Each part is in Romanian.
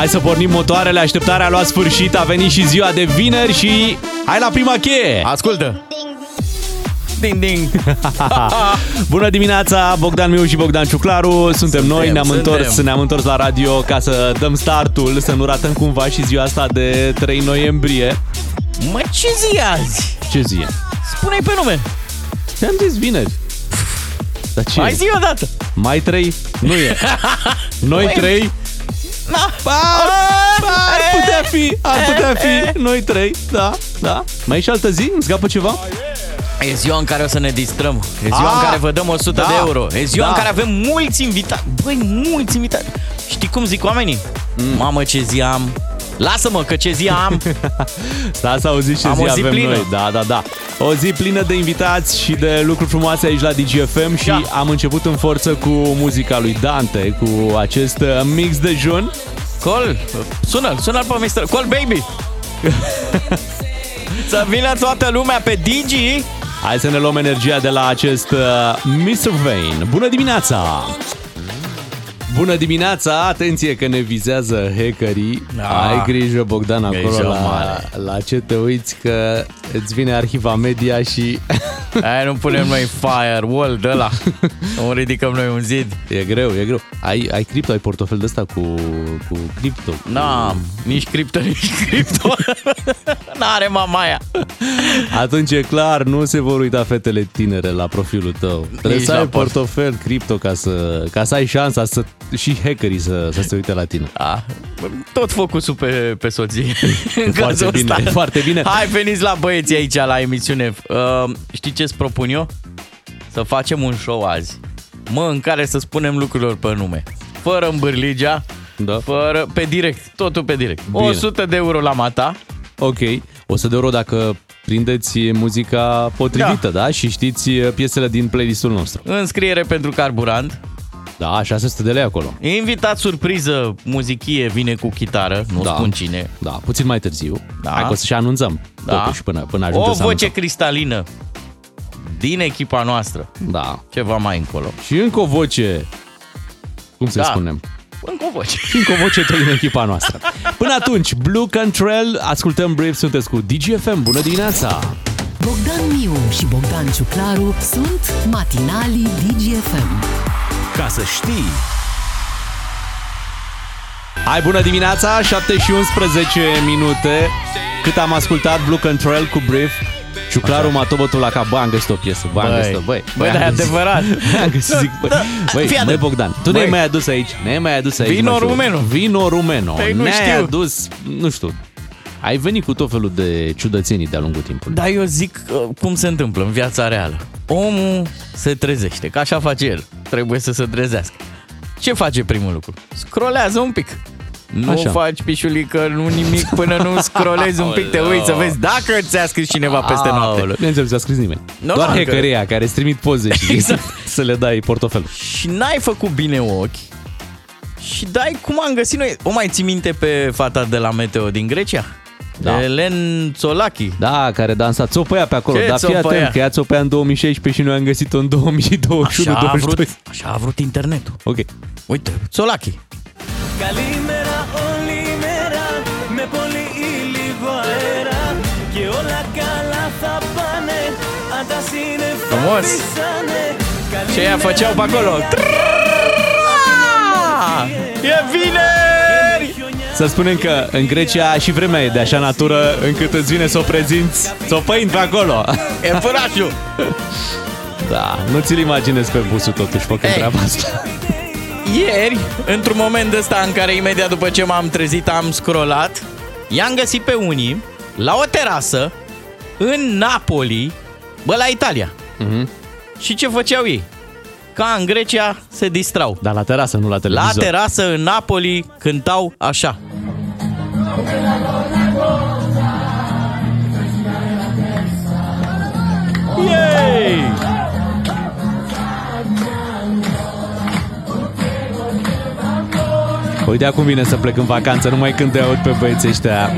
Hai să pornim motoarele, așteptarea a luat sfârșit, a venit și ziua de vineri și hai la prima cheie! Ascultă! Ding, ding! Bună dimineața, Bogdan Miu și Bogdan Ciuclaru, suntem, suntem noi, ne-am suntem. întors, ne-am întors la radio ca să dăm startul, să nu ratăm cumva și ziua asta de 3 noiembrie. Mă, ce zi e azi? Ce zi e? Spune-i pe nume! Ți-am zis vineri. Dar ce Mai e? zi odată! Mai 3? Nu e. Noi Mai- 3? Na! Ar putea fi, ar putea fi. Noi 3, da, da. Mai e și altă zi? Îmi scapă ceva? E ziua în care o să ne distrăm. E ziua Ah, în care vă dăm 100 da, de euro. E ziua da. în care avem mulți invitați. Băi, mulți invitați. Știi cum zic oamenii? Mm. Mamă, ce zi am. Lasă-mă, că ce zi am. Da, să auziți ce Am zi o zi avem plină. noi. Da, da, da. O zi plină de invitați și de lucruri frumoase aici la DGFM și Da. am început în forță cu muzica lui Dante, cu acest uh, mix de jun. Col, sună sună pe Mr. Col Baby. să vină toată lumea pe Digi. Hai să ne luăm energia de la acest uh, Mr. Vane. Bună dimineața! Bună dimineața! Atenție că ne vizează hackerii. Da. Ai grijă, Bogdan, acolo Grijă la, mare. la ce te uiți că îți vine arhiva media și Aia nu punem noi firewall de ăla. Nu ridicăm noi un zid. e greu, e greu. Ai, ai cripto, ai portofel de ăsta cu, cu cripto. cu- N-am, nici cripto, nici cripto. N-are mamaia. Atunci e clar, nu se vor uita fetele tinere la profilul tău. Trebuie Nici să la ai port. portofel cripto ca să, ca să ai șansa să, și hackerii să, să se uite la tine. A, tot focusul pe, pe soție. În Foarte cazul bine, ăsta. foarte bine. Hai, veniți la băieții aici la emisiune. Uh, știi ce-ți propun eu? Să facem un show azi. Mă, în care să spunem lucrurilor pe nume. Fără îmbârligea, Da. fără, pe direct, totul pe direct. Bine. 100 de euro la mata. Ok, 100 de euro dacă prindeți muzica potrivită, da? da? Și știți piesele din playlistul nostru. Înscriere pentru carburant. Da, 600 de lei acolo. Invitat surpriză, muzichie, vine cu chitară, nu Da. spun cine. Da, puțin mai târziu. Da. Hai că o să și anunțăm. Da. Totuși, până, până ajungem O să voce anunțăm. cristalină din echipa noastră. Da. Ceva mai încolo. Și încă o voce, cum să Da. spunem, Încă o voce. și încă o voce tot din echipa noastră. Până atunci, Blue Control, ascultăm Brave, sunteți cu DGFM. Bună dimineața! Bogdan Miu și Bogdan Ciuclaru sunt matinalii DGFM. Ca să știi, Hai, bună dimineața, 7 și 11 minute. Cât am ascultat Blue Control cu Brief, Ciuclaru m-a tot bătut la cap. Bă, am găsit o piesă. Bă, am Băi. găsit-o. Băi, Băi, am dar e găsit- adevărat. Am găsit, zic, băi, băi, Fii băi, atent. Bogdan, tu Băi. ne-ai mai adus aici, ne-ai mai adus aici. Vino mă, știu. rumeno. Vino rumeno. Păi nu ne-ai știu. adus, nu știu, ai venit cu tot felul de ciudățenii de-a lungul timpului. Dar eu zic uh, cum se întâmplă în viața reală. Omul se trezește, că așa face el. Trebuie să se trezească. Ce face primul lucru? Scrolează un pic. Nu Așa. Așa. faci pișulică, nu nimic până nu scrolezi un pic, te uiți să vezi dacă ți-a scris cineva peste noapte. Aoleu, Bineînțeles, nu ți-a scris nimeni. Nu, Doar nu, că- hackeria care îți trimit poze și Exact. să le dai portofelul. Și n-ai făcut bine ochi și dai cum am găsit noi. O mai ții minte pe fata de la Meteo din Grecia? Da. Elen Țolachi. Da, care dansa țopăia pe acolo. Ce Dar fii atent că ea țopăia în 2016 și noi am găsit-o în 2021 așa a, vrut, așa a vrut internetul. Ok. Uite, Țolachi. Calimera, olimera, me poli ilivoera, que o la calazapane, atasine Frumos! Ce ea făceau pe acolo? E vine! Să spunem că în Grecia și vremea e de așa natură încât îți vine să o prezinți țopăind pe acolo. E fărașul! Da, nu ți-l imaginezi pe busul totuși făcând Ei. treaba asta. Ieri, într-un moment ăsta în care imediat după ce m-am trezit am scrollat, i-am găsit pe unii la o terasă în Napoli, bă, la Italia. Mhm. Și ce făceau ei? Ca în Grecia se distrau. Dar la terasă, nu la La televizor. terasă în Napoli cântau așa. Yay! Uite acum vine să plec în vacanță, numai când te aud pe băieții ăștia.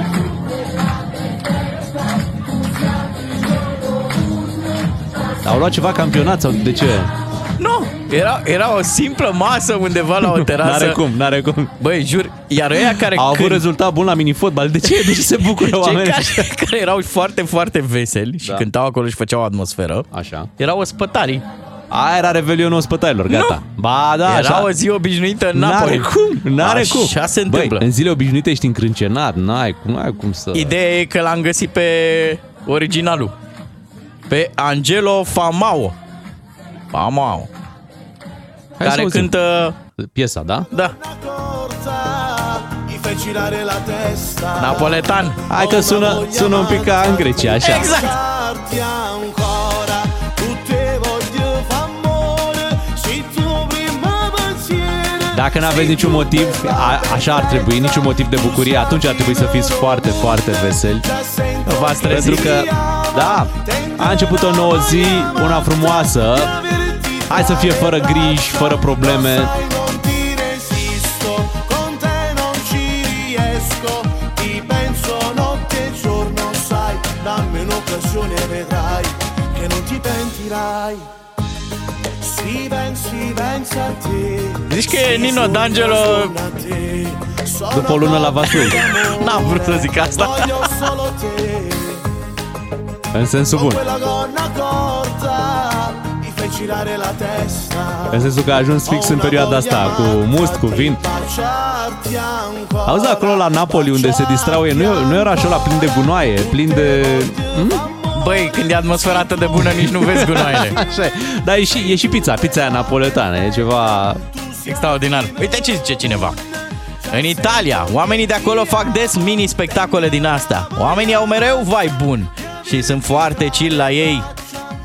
Au luat ceva campionat sau de ce? Nu, Era, era o simplă masă undeva la o terasă. N-are cum, n-are cum. Băi, jur, iar ăia care Au avut când- rezultat bun la minifotbal. De ce? De ce se bucură cei oamenii? care, care erau foarte, foarte veseli și Da. cântau acolo și făceau atmosferă, Așa. erau ospătarii. Aia era revelionul ospătarilor, gata. Ba, da, Era așa. o zi obișnuită în Napoli. N-are cum, n-are Așa cum. se întâmplă. Băi, în zile obișnuite ești încrâncenat, n-ai cum, n-ai cum să... Ideea e că l-am găsit pe originalul. Pe Angelo Famao. Famao. Hai să care auzim. cântă... Piesa, da? Da, Mi fai girare la testa napoletan. Hai că sună, sună un pic ca în Grecia, așa. Exact. Sarti ancora Tu te voglio fa amore Și tu prima pensiero Dacă nu aveți niciun motiv, a, așa ar trebui, niciun motiv de bucurie, atunci ar trebui să fiți foarte, foarte veseli. V-ați trezit. Pentru că, da, a început o nouă zi, una frumoasă. Hai să fie fără griji, fără probleme. Sai, non ti resisto Con te non ci riesco Ti penso notte e giorno sai Dammi un'occasione e vedrai Che non ti pentirai Si pensi, pensa a te Zici că e Nino D'Angelo După o lună la Vaslui. N-am vrut să zic asta. Voglio solo te În sensul bun. În sensul că a ajuns fix în perioada asta, cu must, cu vin. Baciarti ancora Auzi, acolo la Napoli, unde se distrau ei, nu e, nu e orașul ăla plin de gunoaie, plin de... Băi, când e atmosfera atât de bună, nici nu vezi gunoaiele. Așa e. Dar e și, e și pizza, pizza aia napoletană, e ceva... Extraordinar. Uite ce zice cineva. În Italia, oamenii de acolo fac des mini-spectacole din astea. Oamenii au mereu vai bun și sunt foarte chill la ei.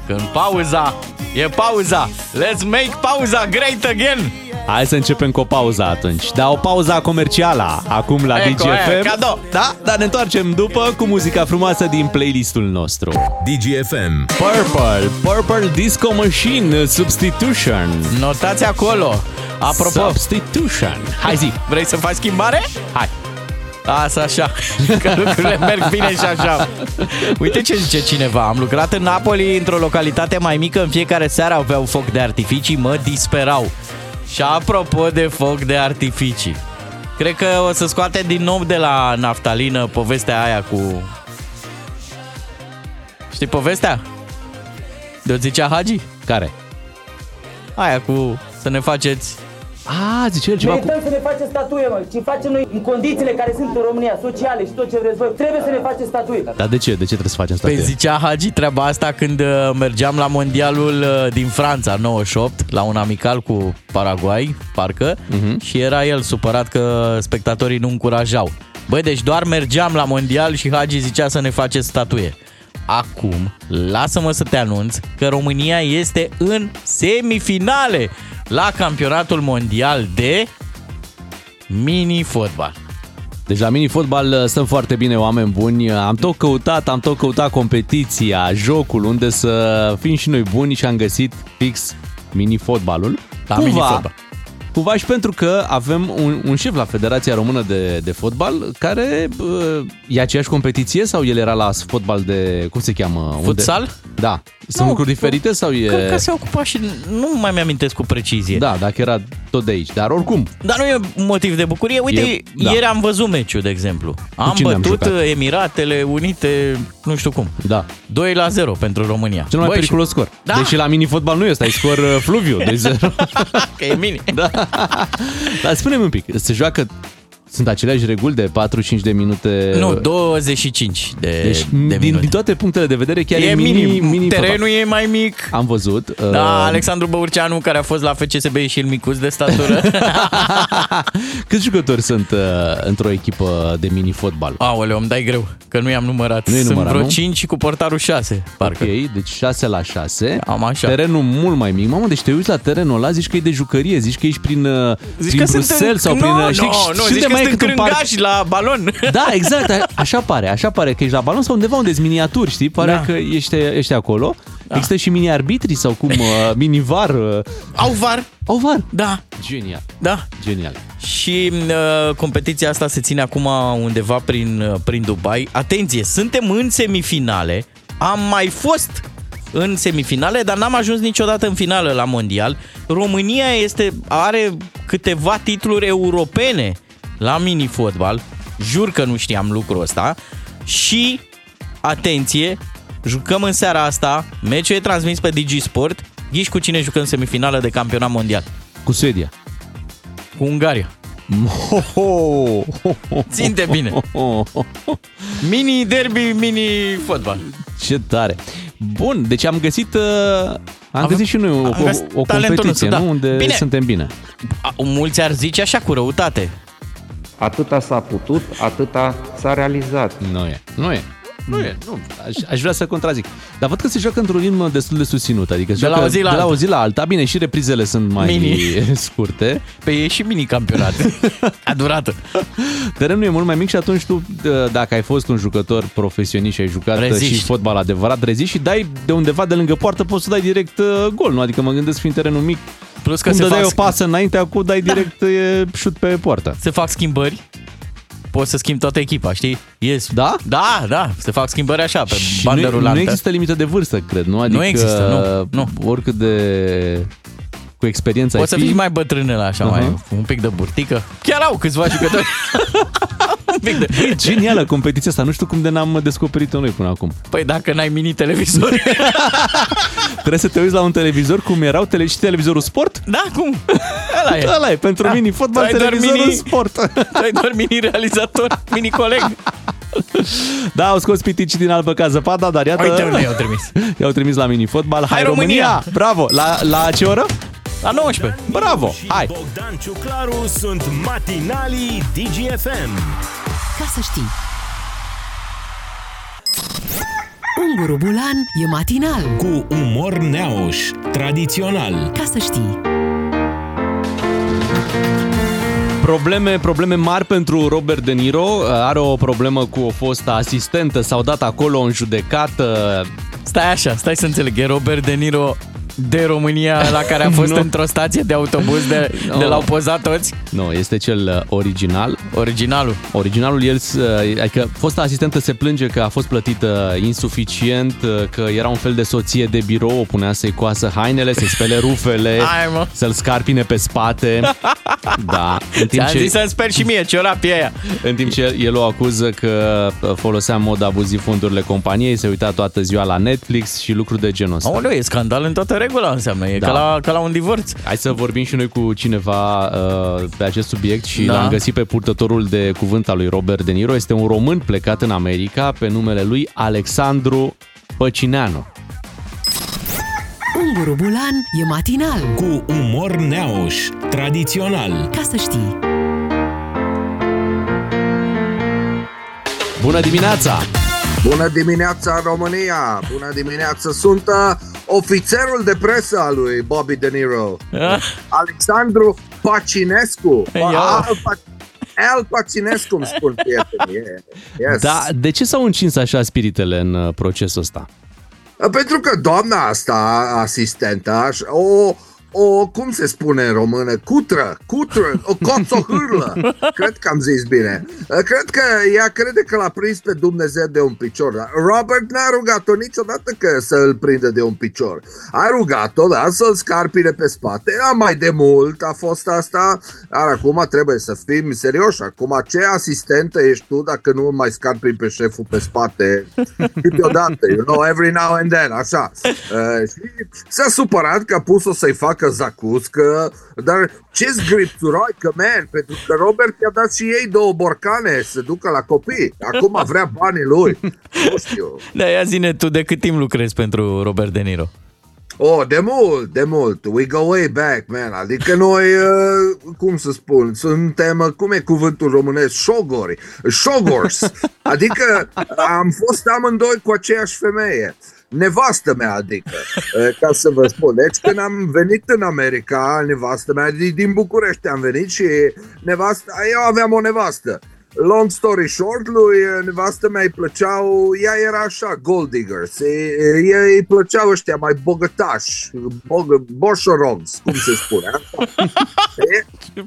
Când pauza, e pauza. Let's make pauza great again. Hai să începem cu o pauză atunci. Da, o pauză comercială acum la Eco, DGFM. e, cadou. Da, dar ne întoarcem după cu muzica frumoasă din playlistul nostru. DGFM. Purple, Purple Disco Machine Substitution. Notați acolo. Apropo, Substitution. Hai zi. vrei să faci schimbare? Hai. Asta așa, că lucrurile merg bine și așa. Uite ce zice cineva. Am lucrat în Napoli, într-o localitate mai mică. În fiecare seară aveau foc de artificii, mă disperau. Și apropo de foc de artificii, cred că o să scoate din nou de la naftalină povestea aia cu... Știi povestea? De o zicea Hagi? Care? Aia cu să ne faceți... A, zice el ceva cu... Merităm să ne facem statuie, mă. Ce facem noi în condițiile care sunt în România, sociale și tot ce vreți voi. Trebuie să ne facem statuie. Dar de ce? De ce trebuie să facem Păi statuie? zicea Hagi treaba asta când uh, mergeam la mondialul uh, din Franța, 98, la un amical cu Paraguay, parcă, uh-huh. și era el supărat că spectatorii nu încurajau. Băi, deci doar mergeam la mondial și Hagi zicea să ne faceți statuie. Acum, lasă-mă să te anunț că România este în semifinale la campionatul mondial de mini-fotbal. Deci la mini-fotbal uh, stăm foarte bine, oameni buni. Am tot căutat, am tot căutat competiția, jocul, unde să fim și noi buni și am găsit fix mini-fotbalul. La mini-fotbal. Cumva și pentru că avem un, un șef la Federația Română de, de Fotbal care uh, e aceeași competiție sau el era la fotbal de, cum se cheamă? Futsal? Unde? Da. Sunt Nu, lucruri diferite sau e... Cred că se ocupa și nu mai mi-amintesc cu precizie. Da, dacă era tot de aici. Dar oricum, Dar nu e un motiv de bucurie. Uite, E- da. ieri am văzut meciul, de exemplu. Am cine am bătut jucat? Emiratele Unite, nu știu cum. da. 2 la 0 pentru România. Cel mai Băi, periculos scor. Da. Deși la mini-fotbal nu e ăsta, e scor uh, fluviu, de 0. și- Că e mini. Da. Dar spune-mi un pic, se joacă, sunt aceleași reguli de 4-5 de minute? Nu, 25 de, Deci, de din, minute. din toate punctele de vedere, chiar e, e mini, minim. mini Terenul e mai mic. Am văzut. Da, uh, Alexandru Băurceanu, care a fost la FCSB e și el micuț de statură. Câți jucători sunt uh, într-o echipă de mini-fotbal? Aoleu, îmi dai greu, că nu i-am numărat. Nu i-ai Sunt numărat, vreo nu? 5 cu portarul 6, parcă. Ok, deci 6 la 6. Am așa. Terenul mult mai mic. Mamă, deci te uiți la terenul ăla, zici că e de jucărie, zici că ești prin, uh, Zici prin că sunt Bruxelles în... sau nu, prin... Nu, știi, nu, știi zici de că mai sunt cât un parc- crângași la balon. Da, exact, a- așa pare, așa pare că ești la balon sau undeva unde sunt miniaturi, știi? Pare Da. că ești, ești acolo. Da. Există și mini-arbitri sau cum, uh, mini-var. Uh, Au var. au var. Da, Genial, da. genial. Și uh, competiția asta se ține acum undeva prin, uh, prin Dubai. Atenție, suntem în semifinale. Am mai fost în semifinale, dar n-am ajuns niciodată în finală la mondial. România este are câteva titluri europene la mini-fotbal. Jur că nu știam lucrul ăsta. Și, atenție, jucăm în seara asta, meciul e transmis pe Digisport. Ghiși cu cine jucăm semifinală de campionat mondial? Cu Suedia. Cu Ungaria. Ho, ho, ho, ho, Ținte bine. ho, ho. Mini derby, mini fotbal. Ce tare. Bun, deci am găsit uh, am Avem- găsit și noi o, am găsit o, o talentul competiție, nostru, da. nu? Unde Bine. suntem bine. A, mulți ar zice așa cu răutate. Atâta s-a putut, atâta s-a realizat. Nu e. Nu e. Nu e, nu. Aș, aș vrea să contrazic. Dar văd că se joacă într-un ritm destul de susținut. Adică se De la joacă o zi la de la alta. o zi la alta. Bine, și reprizele sunt mai Mini. scurte. Pe e și mini-campionat. A durat. Terenul e mult mai mic și atunci tu, d- dacă ai fost un jucător profesionist și ai jucat Reziști. și fotbal adevărat, reziști și dai de undeva de lângă poartă, poți să dai direct uh, gol, nu? Adică mă gândesc fiind terenul mic, Plus că cum se dai fac, o pasă înainte, acum dai direct e, șut pe poartă. se fac schimbări. Poți să schimbi toată echipa, știi? Yes. Da? Da, da. Se fac schimbări așa, pe Și bandă nu, rulantă. nu există limită de vârstă, cred, nu? Adică există, nu, nu. oricât de cu experiență Poți să ai fi, fii mai bătrânel așa, Aha. mai, un pic de burtică. Chiar au câțiva jucători. un pic de... E genială competiția asta, nu știu cum de n-am descoperit-o noi până acum. Păi dacă n-ai mini-televizor. Trebuie să te uiți la un televizor cum erau tele- și televizorul sport? da, cum? Ăla e. Ăla e, pentru Da. mini fotbal, Tu ai doar televizorul mini- sport. Tu ai doar mini-realizator, mini-coleg. Da, au scos piticii din albă ca zăpada, dar iată... Uite unde i-au trimis. I-au trimis la mini fotbal. Hai, Hai, România! România! Bravo! La, la ce oră? La 19. Bravo! Hai! Bogdan Ciuclaru sunt matinalii DGFM. Ca să știi. Unguru Bulan e matinal. Cu umor neauș, tradițional. Ca să știi. Probleme, probleme mari pentru Robert De Niro. Are o problemă cu o fostă asistentă. S-au dat acolo în judecată. Stai așa, stai să înțeleg. E Robert De Niro de România la care a fost Nu. într-o stație de autobuz de, Nu. de l-au pozat toți? Nu, este cel uh, original. Originalul. Originalul, el, uh, adică fosta asistentă se plânge că a fost plătită insuficient, uh, că era un fel de soție de birou, o punea să-i coasă hainele, să-i spele rufele, Hai, mă. să-l scarpine pe spate. Da, în timp Ți-am ce... zis să-mi sper și mie ciorapii aia. În timp ce el o acuză că folosea în mod abuziv fondurile companiei, se uita toată ziua la Netflix și lucruri de genul ăsta. Aoleu, e scandal în toată regula înseamnă. E Da. ca, la, ca la un divorț. Hai să vorbim și noi cu cineva uh, pe acest subiect și Da. l-am găsit pe purtătorul de cuvânt al lui Robert De Niro. Este un român plecat în America pe numele lui Alexandru Păcineanu. Unguru Bulan e matinal. Cu umor neauș, tradițional. Ca să știi. Bună dimineața! Bună dimineața, România! Bună dimineața! Sunt uh, ofițerul de presă al lui Bobby De Niro, Alexandru Pacinescu. Ia. Al, Pa- Al Pacinescu, îmi spun prietenii. Yeah. Yes. Da, de ce s-au încins așa spiritele în uh, procesul ăsta? Pentru că doamna asta, asistentă, aș- o, o, cum se spune în română, cutră, cutră, o coțohârlă, cred că am zis bine. Cred că ea crede că l-a prins pe Dumnezeu de un picior. dar Robert n-a rugat-o niciodată că să îl prindă de un picior. A rugat-o, da, să-l scarpine pe spate. A mai de mult a fost asta, dar acum trebuie să fim serioși. Acum, ce asistentă ești tu dacă nu îl mai scarpini pe șeful pe spate câteodată, you know, every now and then, așa. Uh, și s-a supărat că a pus-o să-i facă zacuscă, dar ce-ți gripțuroică, man, pentru că Robert i-a dat și ei două borcane să ducă la copii. Acum vrea banii lui. Nu știu. Da, ia zine tu, de cât timp lucrezi pentru Robert De Niro? Oh, de mult, de mult. We go way back, man. Adică noi, uh, cum să spun, suntem, uh, cum e cuvântul românesc, șogori, șogors. Adică am fost amândoi cu aceeași femeie. Nevastă mea, adică, uh, ca să vă spun. Deci când am venit în America, nevastă mea, din din București am venit și nevastă, eu aveam o nevastă. Long story short, lui uh, nevastă mea îi plăceau, ea era așa, gold diggers, ei, ei îi plăceau ăștia mai bogătași, bog, boșorogs, cum se spune.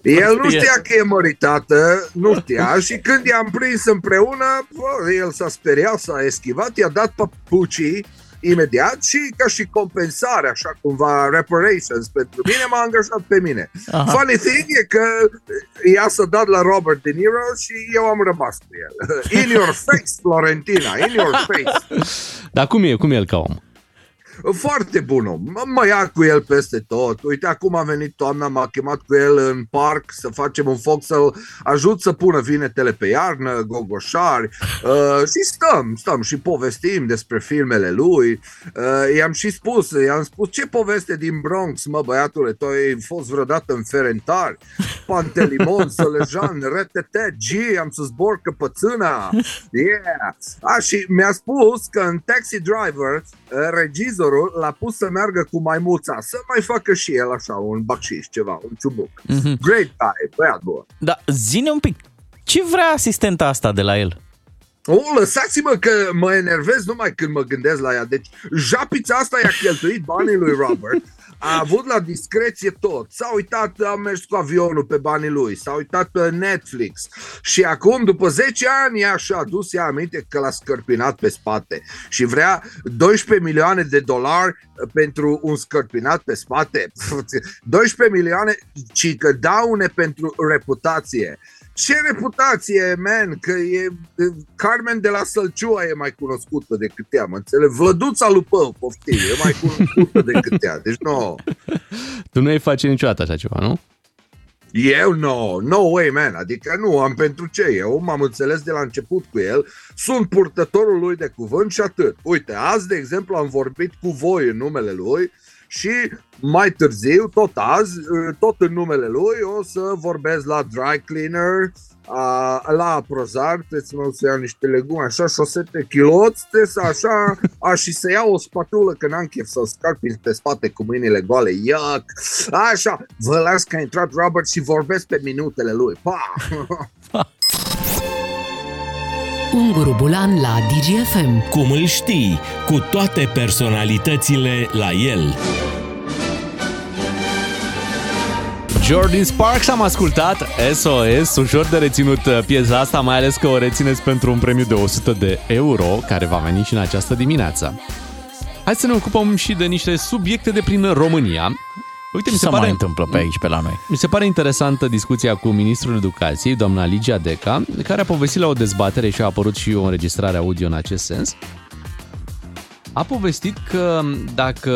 E, el nu știa că e măritată, nu știa, și când i-am prins împreună, bă, el s-a speriat, s-a eschivat, i-a dat papucii imediat și ca și compensare, așa cumva, reparations pentru mine, m-a angajat pe mine. Aha. Funny thing e că ea s-a dat la Robert De Niro și eu am rămas cu el. In your face, Florentina, in your face. Dar cum e, cum e el ca om? Foarte bun om. Mă, mă ia cu el peste tot. Uite, acum a venit toamna, m-a chemat cu el în parc să facem un foc, să-l ajut să pună vinetele pe iarnă, gogoșari. Uh, și stăm, stăm și povestim despre filmele lui. Uh, i-am și spus, i-am spus ce poveste din Bronx, mă băiatule, tu ai fost vreodată în Ferentari, Pantelimon, Sălejan, RTT, G, am să zbor căpățâna. Yeah! A, și mi-a spus că în Taxi Driver, uh, regizorul l-a pus să meargă cu maimuța, să mai facă și el așa un bacșiș, ceva, un ciubuc. Mhm. Great guy, băiat bun. Da, zine un pic, ce vrea asistenta asta de la el? O, lăsați-mă că mă enervez numai când mă gândesc la ea. Deci, japița asta i-a cheltuit banii lui Robert, a avut la discreție tot. S-a uitat, a mers cu avionul pe banii lui, s-a uitat pe Netflix și acum, după 10 ani, ea și-a adus ea aminte că l-a scărpinat pe spate și vrea 12 milioane de dolari pentru un scărpinat pe spate. 12 milioane, ci că daune pentru reputație. Ce reputație, man, că e Carmen de la Sălciua e mai cunoscută decât ea, mă înțeleg? Vlăduța lui Pău, poftim, e mai cunoscută decât ea, deci nu. Tu nu ai face niciodată așa ceva, nu? Eu no, no way, man, adică nu am pentru ce, eu m-am înțeles de la început cu el, sunt purtătorul lui de cuvânt și atât. Uite, azi, de exemplu, am vorbit cu voi în numele lui și mai târziu, tot azi, tot în numele lui, o să vorbesc la dry cleaner, a, la Prozar, trebuie să mă duc să iau niște legume, așa, șosete, chiloți, trebuie să așa, a, și să iau o spatulă, că n-am chef să scarpin pe spate cu mâinile goale, yuck, așa, vă las că a intrat Robert și vorbesc pe minutele lui, pa! Unguru Bulan la DGFM. Cum îl știi, cu toate personalitățile la el. Jordan Sparks am ascultat SOS, ușor de reținut uh, piesa asta, mai ales că o rețineți pentru un premiu de 100 de euro, care va veni și în această dimineață. Hai să ne ocupăm și de niște subiecte de prin România. Uite, mi se Se pare, mai întâmplă pe aici, pe la noi. mi se pare interesantă discuția cu ministrul educației, doamna Ligia Deca, care a povestit la o dezbatere și a apărut și o înregistrare audio în acest sens. A povestit că dacă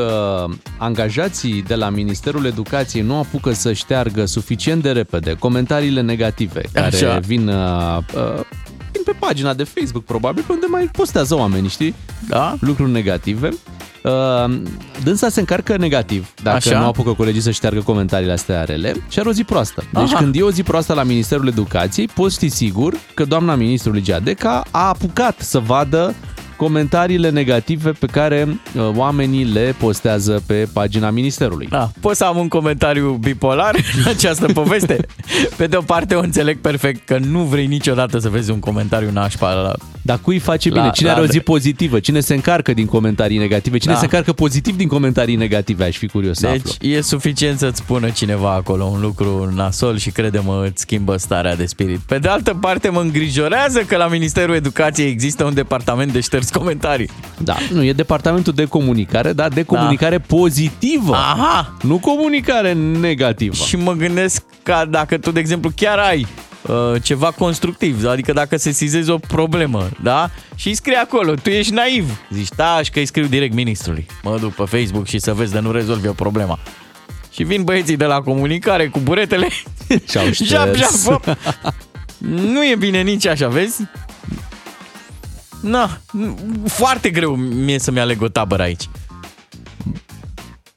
angajații de la Ministerul Educației nu apucă să șteargă suficient de repede comentariile negative care Așa. vin, uh, uh, vin pe pagina de Facebook, probabil, pe unde mai postează oamenii, știi? Da? Lucruri negative. Uh, dânsa se încarcă negativ dacă Așa. nu apucă colegii să șteargă comentariile astea rele și are o zi proastă. Deci Aha. când e o zi proastă la Ministerul Educației, poți fi sigur că doamna ministru Ligia Deca a apucat să vadă comentariile negative pe care uh, oamenii le postează pe pagina Ministerului. Da, pot să am un comentariu bipolar în această poveste. Pe de o parte o înțeleg perfect că nu vrei niciodată să vezi un comentariu nașpa la... Dar cui face La- bine? Cine la are o zi Andrei. pozitivă? Cine se încarcă din comentarii negative? Cine Da. se încarcă pozitiv din comentarii negative? Aș fi curios să aflu. Deci e suficient să-ți spună cineva acolo un lucru nasol și crede-mă, îți schimbă starea de spirit. Pe de altă parte mă îngrijorează că la Ministerul Educației există un departament de șters comentarii. Da, nu, e departamentul de comunicare, dar de comunicare pozitivă. Aha! Nu comunicare negativă. Și mă gândesc că dacă tu, de exemplu, chiar ai uh, ceva constructiv, adică dacă se sizezi o problemă, da? Și îi scrie acolo, tu ești naiv. Zici, da, și că îi scriu direct ministrului. Mă duc pe Facebook și să vezi de nu rezolvi o problemă. Și vin băieții de la comunicare cu buretele Și-au Jap, jap, șters. hop. Nu e bine nici așa, vezi? Na, foarte greu mie să-mi aleg o tabără aici.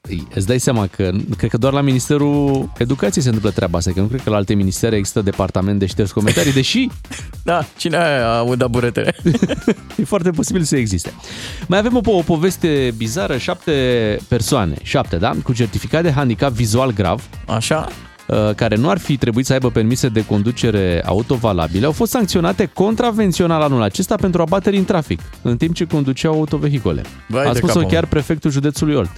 Ei, Îți dai seama că cred că doar la Ministerul Educației se întâmplă treaba asta, că nu cred că la alte ministere există departament de șters comentarii, deși Da, cine a audat buretele? e foarte posibil să existe. Mai avem o, o poveste bizară, șapte persoane, șapte, da? Cu certificat de handicap vizual grav, Așa? Uh, care nu ar fi trebuit să aibă permise de conducere autovalabile, au fost sancționate contravențional anul acesta pentru abateri în trafic, în timp ce conduceau autovehicole. Vai A de spus-o capul chiar prefectul județului Olt.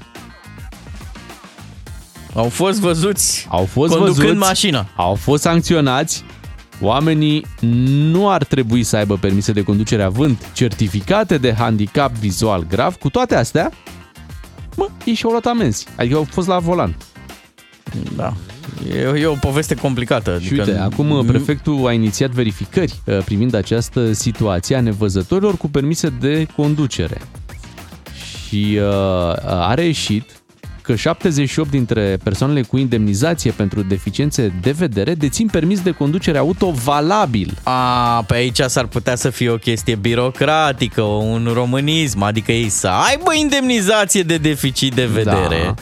Au fost văzuți Au fost conducând văzuți, mașina. au fost sancționați Oamenii nu ar trebui să aibă permise de conducere având certificate de handicap vizual grav. Cu toate astea, mă, ei și-au luat amenzi. Adică au fost la volan. Da. E, e o poveste complicată. Și uite, acum prefectul a inițiat verificări uh, privind această situație a nevăzătorilor cu permise de conducere. Și uh, a reieșit că 78 dintre persoanele cu indemnizație pentru deficiențe de vedere dețin permis de conducere auto valabil. A, pe aici s-ar putea să fie o chestie birocratică, un românism, adică ei să aibă indemnizație de deficit de vedere. Da.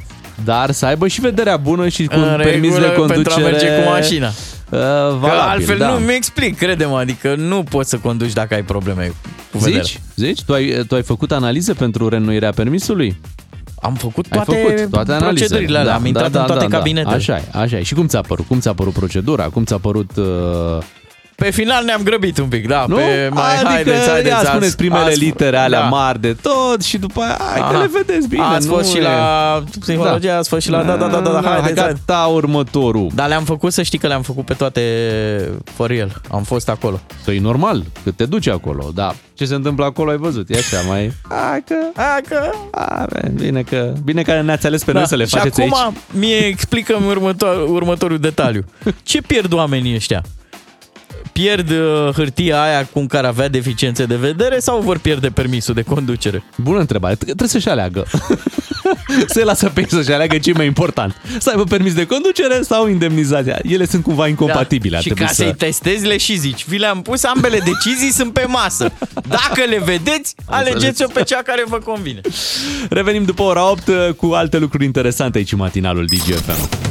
Dar să aibă și vederea bună și cu În un permis regulă de conducere pentru a merge cu mașina. Uh, Că valabil, altfel da. nu mi explic, crede-mă, adică nu poți să conduci dacă ai probleme cu vederea. Zici? Zici? Tu ai, tu ai făcut analize pentru reînnoirea permisului? Am făcut Ai toate, făcut toate analizele. procedurile alea, am intrat în toate cabinetele. Așa e, așa e. Și cum ți-a părut? Cum ți-a părut procedura? Cum ți-a părut... Uh... Pe final ne-am grăbit un pic, da, Nu? pe mai adică haideți, haideți. ia spuneți ați- primele ați- litere alea da. mari de tot și după aia, hai că Aha. le vedeți bine. Ați nu fost și e- la psihologie, ați fost și la... Da, da, da, da, da, hai, haideți, haideți. gata următorul. Dar le-am făcut, să știi că le-am făcut pe toate for real. Am fost acolo. Că e normal, că te duci acolo, da. Ce se întâmplă acolo ai văzut, e așa, mai... Hai că... Hai că... A, bine că... Bine că ne-ați ales pe noi să le Da. și faceți acum aici. mie explică următor, următorul detaliu. Ce pierd oamenii ăștia? Pierd uh, hârtia aia cu care avea deficiențe de vedere sau vor pierde permisul de conducere? Bună întrebare, T- trebuie să-și aleagă. Se lasă pe ei să-și aleagă ce e mai important. Să aibă permis de conducere sau indemnizația. Ele sunt cumva incompatibile. ar Da. Și trebui ca să... să-i testezi, le și zici. Vi le-am pus, ambele decizii sunt pe masă. Dacă le vedeți, alegeți-o pe cea care vă convine. Revenim după ora 8 cu alte lucruri interesante aici în matinalul DGFM.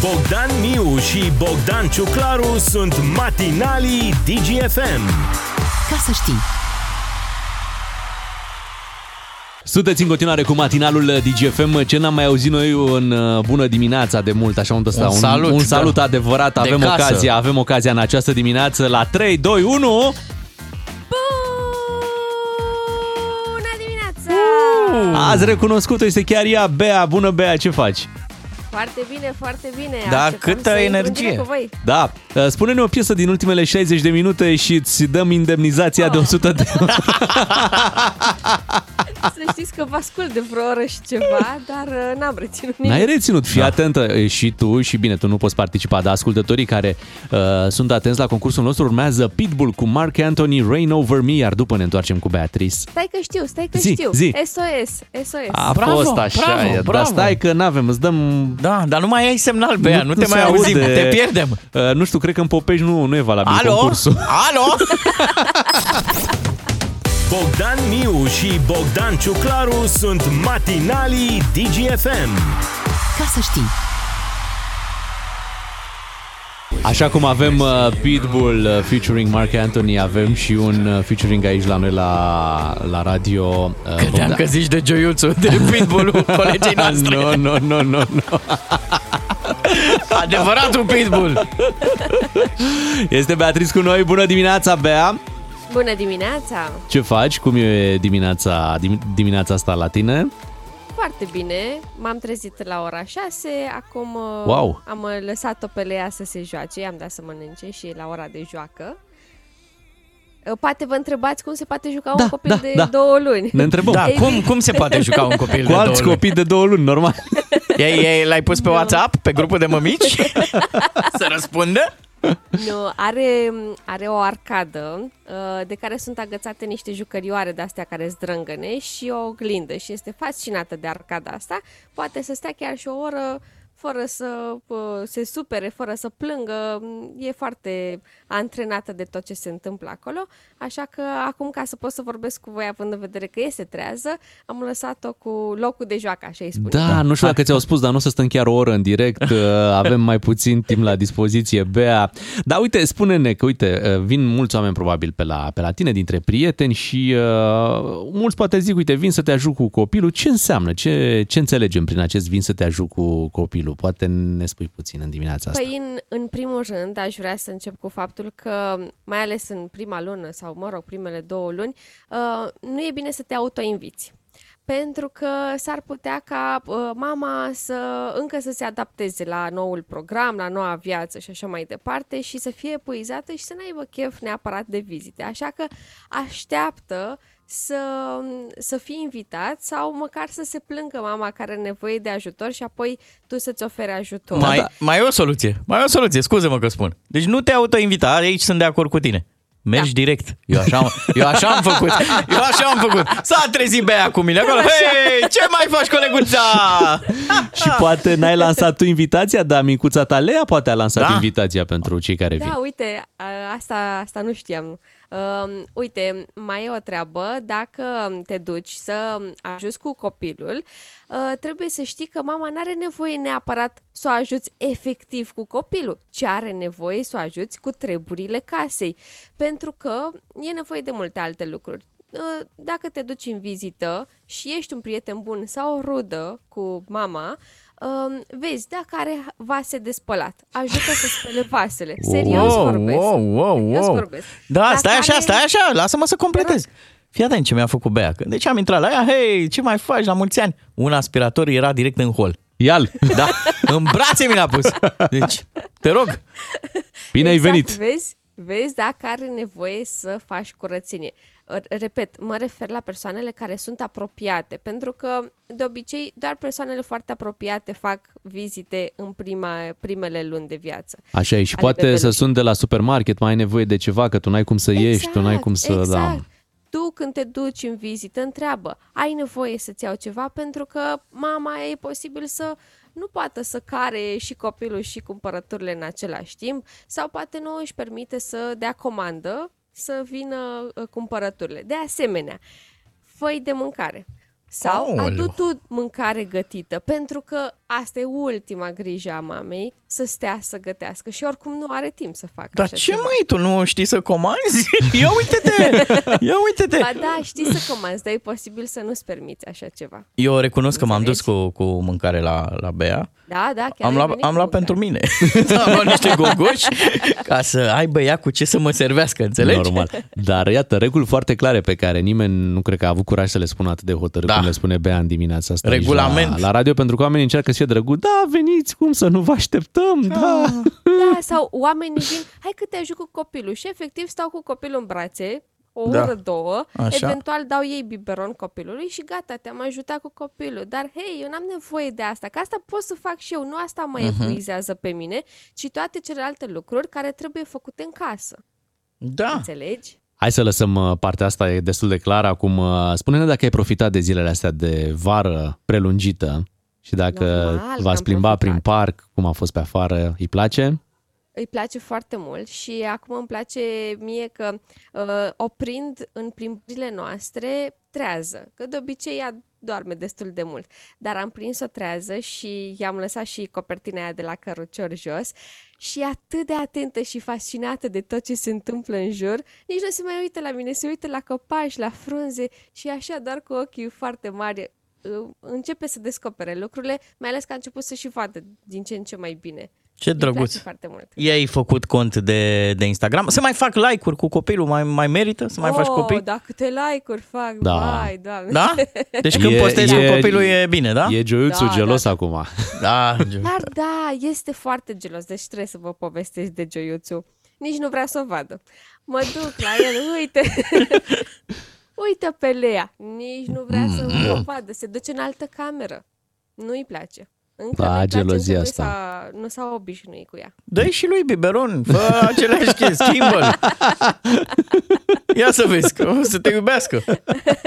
Bogdan Miu și Bogdan Ciuclaru sunt matinalii DGFM. Ca să știi. Sunteți în continuare cu matinalul DGFM. Ce n-am mai auzit noi în uh, bună dimineața de mult, așa un ăsta, Un salut, un salut da. adevărat. De Avem casă. ocazia, avem ocazia în această dimineață la 3, 2, 1. Bună dimineața! Azi recunoscut este chiar ea, Bea. Bună, Bea, ce faci? Foarte bine, foarte bine. Da, Așteptam câtă să intru în energie. direct Cu voi. Da, uh, spune-ne o piesă din ultimele 60 de minute și îți dăm indemnizația de 100 de euro. Să știți că vă ascult de vreo oră și ceva, dar uh, n-am reținut nimic. N-ai reținut, fii da. atentă e, și tu și bine, tu nu poți participa, dar ascultătorii care uh, sunt atenți la concursul nostru urmează Pitbull cu Mark Anthony, Rain Over Me, iar după ne întoarcem cu Beatrice. Stai că știu, stai că Zi, știu. zi. SOS, SOS. A Bravo, fost așa, bravo, e, dar bravo. stai că n-avem, îți dăm... Da, dar nu mai ai semnal, Bea, nu, te se mai auzim, aude. te pierdem. Uh, nu știu, cred că în Popești nu, nu e valabil Alo? concursul. Alo? Bogdan Miu și Bogdan Ciuclaru sunt matinalii DGFM. Ca să știi. Așa cum avem uh, Pitbull uh, featuring Mark Anthony, avem și un uh, featuring aici la noi la, la radio. Uh, Credeam Bogdan- că zici de Gioiuțu, de pitbull colegii noastre. Nu, nu, nu, nu, nu. Adevăratul pitbull. Este Beatrice cu noi. Bună dimineața, Bea! Bună dimineața! Ce faci? Cum e dimineața, dim- dimineața asta la tine? Foarte bine, m-am trezit la ora 6, acum uh, Wow. am uh, lăsat-o pe Lea să se joace, i-am dat să mănânce și e la ora de joacă. Uh, Poate vă întrebați cum se poate juca Da, un copil da, de da. două luni. Ne întrebăm. Da, Ei cum, bine. cum se poate juca un copil Cu de două alți luni? copii de două luni, normal. Ei, ei, l-ai pus pe WhatsApp, pe grupul de mămici? Să răspundă? Nu, are, are o arcadă uh, de care sunt agățate niște jucărioare de astea care zdrângăne și o oglindă și este fascinată de arcada asta. Poate să stea chiar și o oră fără să uh, se supere, fără să plângă. E foarte antrenată de tot ce se întâmplă acolo, așa că acum ca să pot să vorbesc cu voi având în vedere că este trează, am lăsat-o cu locul de joacă, așa îi spune. Da, nu știu dacă ți-au spus, dar nu o să stăm chiar o oră în direct, uh, avem mai puțin timp la dispoziție, Bea. Dar uite, spune-ne că, uite, uh, vin mulți oameni probabil pe la, pe la tine, dintre prieteni și uh, mulți poate zic, uite, vin să te ajut cu copilul. Ce înseamnă? Ce, ce înțelegem prin acest vin să te ajut cu copilul? Poate ne spui puțin în dimineața asta. Păi, în, în primul rând, aș vrea să încep cu faptul că, mai ales în prima lună sau, mă rog, primele două luni, uh, nu e bine să te autoinviți. pentru că s-ar putea ca uh, mama să încă să se adapteze la noul program, la noua viață și așa mai departe și să fie epuizată și să n-aibă chef neapărat de vizite. Așa că așteaptă să, să fii invitat sau măcar să se plângă mama care are nevoie de ajutor și apoi tu să-ți oferi ajutor. Mai, mai e o soluție. Mai e o soluție, scuze-mă că spun. Deci nu te autoinvita, aici sunt de acord cu tine. Mergi da. direct. Eu așa, am, eu așa am făcut. Eu așa am făcut. S-a trezit Bea cu mine acolo. Hei, ce mai faci, coleguța? Și poate n-ai lansat tu invitația, dar micuța ta Lea poate a lansat Da. invitația pentru cei care vin. Da, uite, a- asta, asta nu știam. Uh, uite, mai e o treabă, dacă te duci să ajuți cu copilul, uh, trebuie să știi că mama nu are nevoie neapărat să o ajuți efectiv cu copilul, ci are nevoie să o ajuți cu treburile casei, pentru că e nevoie de multe alte lucruri. Uh, Dacă te duci în vizită și ești un prieten bun sau o rudă cu mama, um, vezi dacă are vase de spălat. Ajută să spele vasele. Serios wow, vorbesc. Wow, wow, Serios wow. vorbesc. Da, Dacă stai așa, are- stai așa, lasă-mă să completez. Fii atent ce mi-a făcut Bea. Că- Deci am intrat la ea, hei, ce mai faci la mulți ani? Un aspirator era direct în hol. Ial, Da, în brațe mi l-a pus. Deci, te rog. bine ai exact, venit. Vezi, vezi dacă are nevoie să faci curățenie. R- Repet, mă refer la persoanele care sunt apropiate, pentru că de obicei doar persoanele foarte apropiate fac vizite în prima, primele luni de viață. Așa e și ale poate să bebelului. sun de la supermarket, mai ai nevoie de ceva, că tu n-ai cum să ieși, tu n-ai cum să... exact. Da. Tu când te duci în vizită, întreabă, ai nevoie să-ți iau ceva pentru că mama e posibil să nu poată să care și copilul și cumpărăturile în același timp sau poate nu își permite să dea comandă să vină uh, cumpărăturile. De asemenea, fă de mâncare. Sau Aoleu. adu tu mâncare gătită, pentru că asta e ultima grijă a mamei, să stea să gătească și oricum nu are timp să facă Dar așa ce ceva. mai tu nu știi să comanzi? Ia uite-te! Ia uite-te! Ba da, știi să comanzi, dar e posibil să nu-ți permiți așa ceva. Eu recunosc că m-am dus Înțelegi? cu, cu mâncare la, la Bea. Da, da, chiar Am ai luat, venit am cu luat mâncare. pentru mine. am luat niște gogoși ca să aibă ea cu ce să mă servească, înțelegi? Normal. Dar iată, reguli foarte clare pe care nimeni nu cred că a avut curaj să le spună atât de hotărât Da. cum le spune Bea în dimineața asta. aici Regulament. La, la radio, pentru că oamenii încearcă să fie drăguți. Da, veniți, cum să nu vă așteptăm, da. Da, sau oamenii vin, hai că te ajut cu copilul și efectiv stau cu copilul în brațe, o Da. oră, două, Așa. eventual dau ei biberon copilului și gata, te-am ajutat cu copilul. Dar hei, eu n-am nevoie de asta, că asta pot să fac și eu, nu asta mă Mhm. epuizează pe mine, ci toate celelalte lucruri care trebuie făcute în casă. Da. Înțelegi? Hai să lăsăm uh, partea asta, e destul de clară. Acum, uh, spune-ne dacă ai profitat de zilele astea de vară prelungită și dacă Normal că v-ați am plimbat prin profitat. parc, cum a fost pe afară, îi place? Îi place foarte mult și acum îmi place mie că uh, oprind în plimbările noastre trează, că de obicei ea doarme destul de mult, dar am prins-o trează și i-am lăsat și copertina aia de la cărucior jos și e atât de atentă și fascinată de tot ce se întâmplă în jur, nici nu se mai uită la mine, se uită la copaci, la frunze și așa doar cu ochii foarte mari uh, începe să descopere lucrurile, mai ales că a început să și vadă din ce în ce mai bine. Ce Îi drăguț. place foarte mult. I-ai făcut cont de, de Instagram? Să mai fac like-uri cu copilul? Mai, mai merită să mai faci oh, copii? da, câte like-uri fac, Da. vai, doamne. Da? Deci când postezi cu copilul e bine, da? E Joiuțu Da, gelos da. acum. Da, Dar da, este foarte gelos, deci trebuie să vă povestesc de Joiuțu. Nici nu vrea să o vadă. Mă duc la el, uite, uite pe Lea, nici nu vrea să Mm. o vadă, se duce în altă cameră. Nu-i place. Încă Da, nu-i place, gelozia încă asta. Nu s-a, nu s-a obișnuit cu ea. dă și lui biberon, fă aceleași chestii, schimbă Ia să vezi că o să te iubească.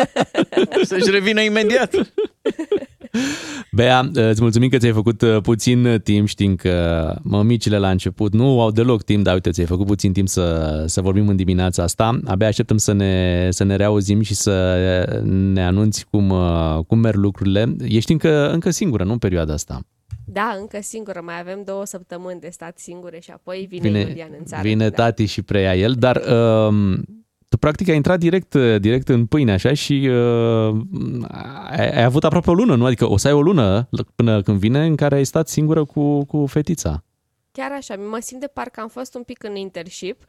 Să-și revină imediat. Bea, îți mulțumim că ți-ai făcut uh, puțin timp, știm că mămicile la început nu au deloc timp, dar uite, ți-ai făcut puțin timp să, să vorbim în dimineața asta. Abia așteptăm să ne, să ne reauzim și să ne anunți cum, uh, cum merg lucrurile. Ești încă, încă singură, nu în perioada asta. Da, încă singură, mai avem două săptămâni de stat singure și apoi vine, Vine, Iulian în țară. vine da. tati și preia el, dar uh, tu practic ai intrat direct, direct în pâine așa și uh, ai, ai avut aproape o lună, nu? Adică o să ai o lună până când vine în care ai stat singură cu, cu fetița. Chiar așa, mă simt de parcă am fost un pic în internship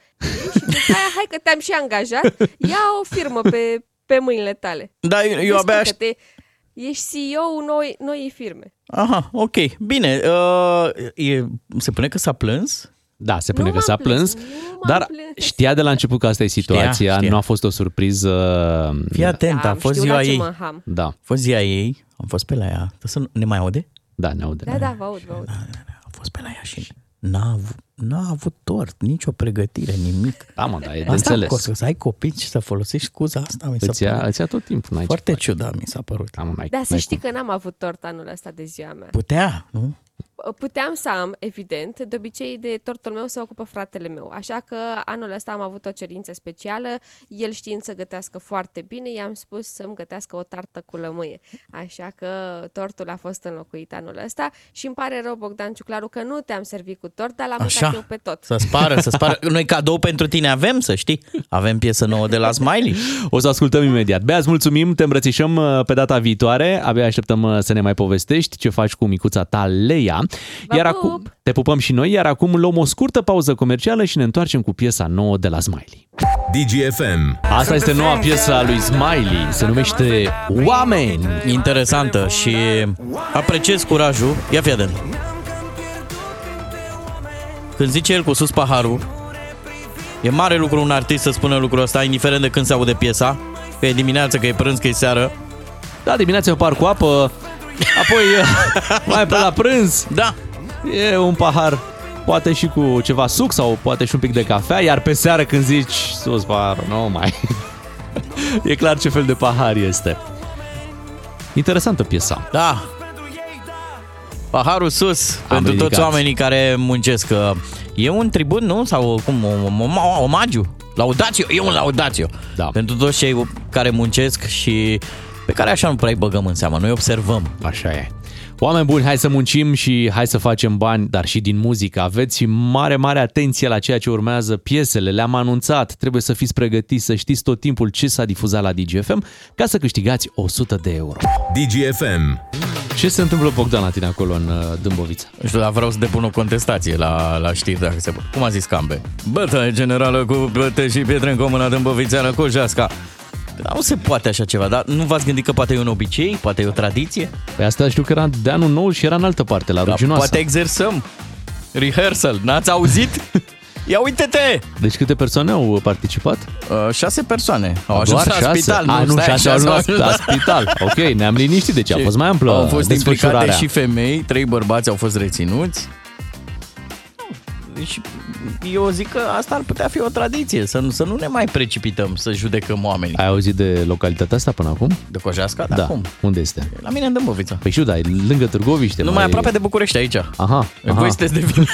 și după aia, hai că te-am și angajat, ia o firmă pe, pe mâinile tale. Da, eu, eu abia aș... Descurcă-te. Ești CEO-ul noi, noi firme. Aha, ok. Bine, uh, e, se pune că s-a plâns? Da, se pune Nu că s-a m-am plâns, plâns, nu m-am dar plâns. știa de la început că asta e situația, știa. nu a fost o surpriză. Fii atent, Da, a am fost știut ziua la ce ei. mă ham. Da, A fost ziua ei, am fost pe la ea. Trebuie să nu- ne mai aude? da, ne aude. Da, da, vă aud, vă aud. Am fost pe la ea și n-a avut, n-a avut tort, nicio pregătire, nimic. Da, mă, da, e de Asta înțeles. acolo, să ai copii și să folosești scuza asta, mi s-a Îți ia, părut îți ia tot timpul. N-ai foarte ce face. ciudat, mi s-a părut. Da, mă, n-ai, Da, să n-ai știi cum. că n-am avut tort anul ăsta de ziua mea. Putea, nu? Puteam să am, evident, de obicei de tortul meu se ocupă fratele meu, așa că anul ăsta am avut o cerință specială, el știind să gătească foarte bine, i-am spus să-mi gătească o tartă cu lămâie, așa că tortul a fost înlocuit anul ăsta și îmi pare rău, Bogdan Ciuclaru, că nu te-am servit cu tort, dar l-am mâncat Așa. eu pe tot. Să spară, să spară. Noi cadou pentru tine avem, să știi. Avem piesă nouă de la Smiley. O să ascultăm imediat. Bea, îți mulțumim, te îmbrățișăm uh, pe data viitoare. Abia așteptăm uh, să ne mai povestești ce faci cu micuța ta, Leia. Vă Iar pup! acum te pupăm și noi, iar acum luăm o scurtă pauză comercială și ne întoarcem cu piesa nouă de la Smiley. DGFM. Asta este noua piesă a lui Smiley, se numește Oameni. Interesantă și apreciez curajul. Ia fi atent. Când zice el cu sus paharul, e mare lucru un artist să spună lucrul ăsta, indiferent de când se aude piesa, că e dimineață, că e prânz, că e seară. Da, dimineața eu par cu apă, apoi uh, mai pe la prânz Da, e un pahar poate și cu ceva suc sau poate și un pic de cafea, iar pe seară când zici sus pahar, nu mai. e clar ce fel de pahar este. Interesantă piesa. da. Paharul sus Am pentru toți ridicat. oamenii care muncesc. că E un tribut, nu? Sau cum? O- o- o- Omagiu? Laudațiu? E un laudațiu. Da. Pentru toți cei care muncesc și pe care așa nu prea îi băgăm în seamă. Noi observăm. Așa e. Oameni buni, hai să muncim și hai să facem bani, dar și din muzică. Aveți mare, mare atenție la ceea ce urmează. Piesele le-am anunțat, trebuie să fiți pregătiți, să știți tot timpul ce s-a difuzat la DGFM ca să câștigați 100 de euro. DGFM. Ce se întâmplă, Bogdan, la tine acolo în uh, Dâmbovița? Nu știu, dar vreau să depun o contestație la, la știri, dacă se poate. Cum a zis Cambe? Bătaie generală cu plăte și pietre în comună Dâmbovițeană cu Jasca. Dar nu se poate așa ceva, dar nu v-ați gândit că poate e un obicei, poate e o tradiție? Pe asta știu că era de anul nou și era în altă parte, la Dar Ruginoasă. poate exersăm. Rehearsal, n-ați auzit? Ia uite-te! Deci câte persoane au participat? Uh, șase persoane au ajuns Doar la șase? spital. A, nu, stai, șase au ajuns ajuns la, la spital. Ok, ne-am liniștit, deci a fost mai amplă Au fost implicate desfășurarea. și femei, trei bărbați au fost reținuți. Deci eu zic că asta ar putea fi o tradiție, să nu, să nu ne mai precipităm să judecăm oamenii. Ai auzit de localitatea asta până acum? De Cojeasca? Da, da. cum? Unde este? La mine în Dâmbovița. Păi știu, da, e lângă Târgoviște. Nu mai aproape de București aici. Aha, aha. Voi sunteți de vină.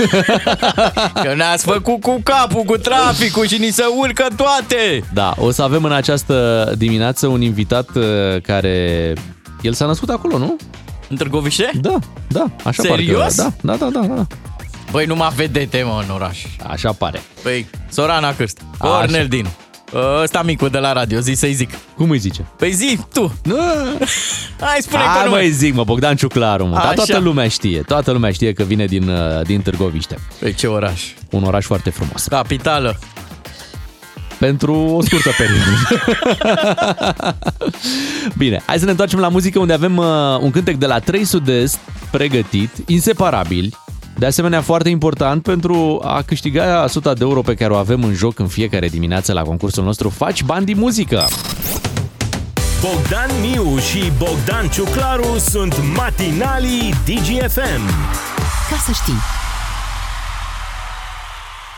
că ne-ați făcut cu capul, cu traficul și ni se urcă toate. Da, o să avem în această dimineață un invitat uh, care... El s-a născut acolo, nu? În Târgoviște? Da, da, așa Serios? parcă. Da, da, da, da, da. Băi, numai vedete, mă, în oraș. Așa pare. Păi, Sorana Cârst, Așa. Cornel Din, ăsta micul de la radio, zi să-i zic. Cum îi zice? Păi zi, tu. Nu. Hai, spune Hai pe nume. mai zic, mă, Bogdan Ciuclaru, mă. Dar Așa. toată lumea știe, toată lumea știe că vine din, uh, din Târgoviște. Păi ce oraș? Un oraș foarte frumos. Capitală. Pentru o scurtă perioadă. Bine, hai să ne întoarcem la muzică unde avem uh, un cântec de la 3 Sud-Est pregătit, inseparabili. De asemenea, foarte important pentru a câștiga 100 de euro pe care o avem în joc în fiecare dimineață la concursul nostru Faci bani din muzică. Bogdan Miu și Bogdan Ciuclaru sunt matinalii DGFM. Ca să știi.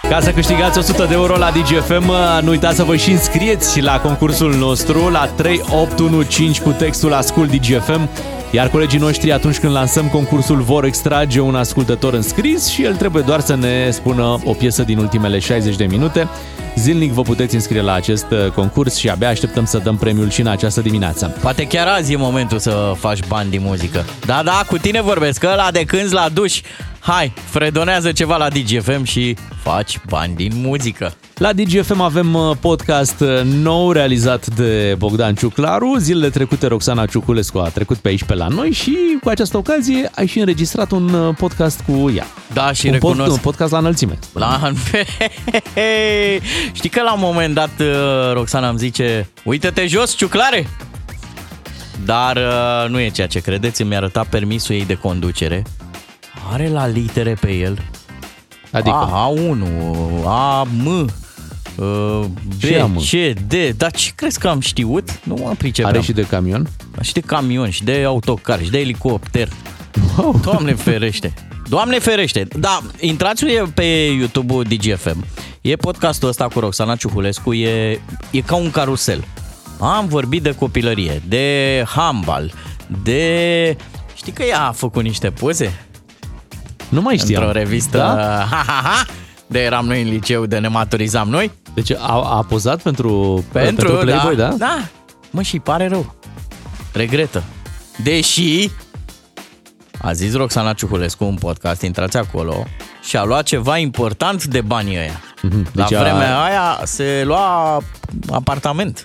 Ca să câștigați 100 de euro la DGFM, nu uitați să vă și înscrieți la concursul nostru la 3815 cu textul Ascult DGFM. Iar colegii noștri, atunci când lansăm concursul, vor extrage un ascultător înscris și el trebuie doar să ne spună o piesă din ultimele 60 de minute. Zilnic vă puteți înscrie la acest uh, concurs și abia așteptăm să dăm premiul și în această dimineață. Poate chiar azi e momentul să faci bani din muzică. Da, da, cu tine vorbesc, că ăla de cânți la duș. Hai, fredonează ceva la DGFM și faci bani din muzică. La DGFM avem uh, podcast uh, nou realizat de Bogdan Ciuclaru. Zilele trecute Roxana Ciuculescu a trecut pe aici pe la noi și cu această ocazie ai și înregistrat un uh, podcast cu ea. Da, și un, pod- recunosc. un podcast la înălțime. La... Știi că la un moment dat uh, Roxana îmi zice Uită-te jos, ciuclare! dar uh, nu e ceea ce credeți. Îmi arăta permisul ei de conducere. Are la litere pe el. Adică? A, A1, A, M, uh, B, Și am. C, D. Dar ce crezi că am știut? Nu mă pricepeam. Are și de camion? Și de camion, și de autocar, și de elicopter. Wow. Doamne ferește! Doamne ferește! Da, intrați pe YouTube-ul DGFM. E podcastul ăsta cu Roxana Ciuhulescu, e, e ca un carusel. Am vorbit de copilărie, de handbal, de... Știi că ea a făcut niște poze? Nu mai știam. Într-o revistă... Da? Ha, ha, ha, de eram noi în liceu, de ne maturizam noi. Deci a, a pozat pentru, pentru Playboy, da? Da. Mă, și pare rău. Regretă. Deși a zis Roxana Ciuhulescu în podcast, intrați acolo, și a luat ceva important de banii ăia. Mhm. La Deci a- vremea aia se lua apartament.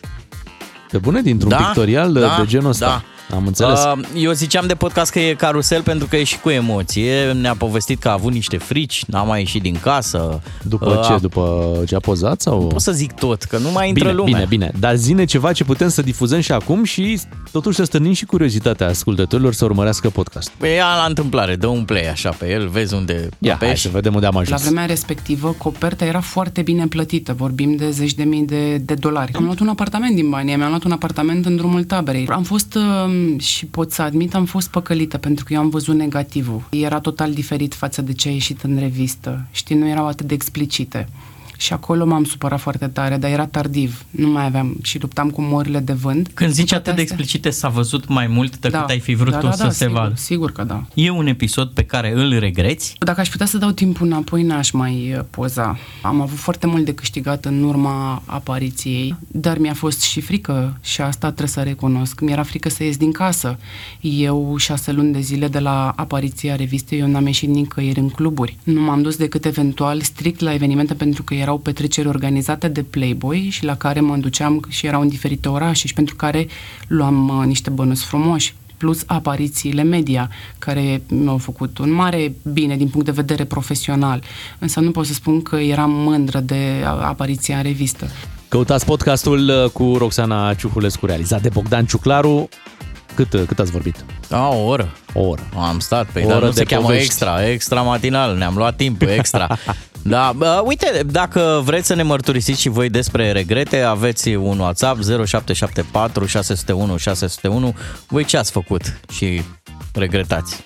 Pe bune, dintr-un Da, pictorial da, de genul ăsta. da. Am înțeles. Uh, Eu ziceam de podcast că e carusel pentru că e și cu emoție. Ne-a povestit că a avut niște frici, n-a mai ieșit din casă. După Uh, ce? După ce a pozat? Sau? Pot să zic tot, că nu mai intră Bine, lumea. bine, bine. Dar zine ceva ce putem să difuzăm și acum și totuși să stârnim și curiozitatea ascultătorilor să urmărească podcast. Păi ia la întâmplare, dă un play așa pe el, vezi unde Ia, apeși. hai să vedem unde am La ajuns. vremea respectivă, coperta era foarte bine plătită. Vorbim de zeci de mii de, de dolari. Am luat un apartament din banii mei, mi-am luat un apartament în drumul taberei. Am fost, uh, și pot să admit, am fost păcălită pentru că eu am văzut negativul. Era total diferit față de ce a ieșit în revistă. Știi, nu erau atât de explicite. Și acolo m-am supărat foarte tare, dar era tardiv. Nu mai aveam și luptam cu morile de vânt. Când zici Cu toate atât de astea- explicite, s-a văzut mai mult decât Da. ai fi vrut da, tu da, să da, se sigur, vadă. Sigur că da. E un episod pe care îl regreți? Dacă aș putea să dau timpul înapoi, n-aș mai uh, poza. Am avut foarte mult de câștigat în urma apariției, dar mi-a fost și frică și asta trebuie să recunosc. Mi-era frică să ies din casă. Eu, șase luni de zile de la apariția revistei, eu n-am ieșit nicăieri în cluburi. Nu m-am dus decât eventual strict la evenimente pentru că erau petreceri organizate de Playboy și la care mă duceam și erau în diferite orașe și pentru care luam uh, niște bănuți frumoși plus aparițiile media, care mi-au făcut un mare bine din punct de vedere profesional. Însă nu pot să spun că eram mândră de a- apariția în revistă. Căutați podcastul uh, cu Roxana Ciuhulescu realizat de Bogdan Ciuclaru. Cât, uh, cât ați vorbit? A, o oră. O oră. Am stat pe O dar oră nu de se cheamă povești. extra, extra matinal, ne-am luat timp extra. da, bă, uite, dacă vreți să ne mărturisiți și voi despre regrete, aveți un WhatsApp 0774 601 601. Voi ce ați făcut și regretați?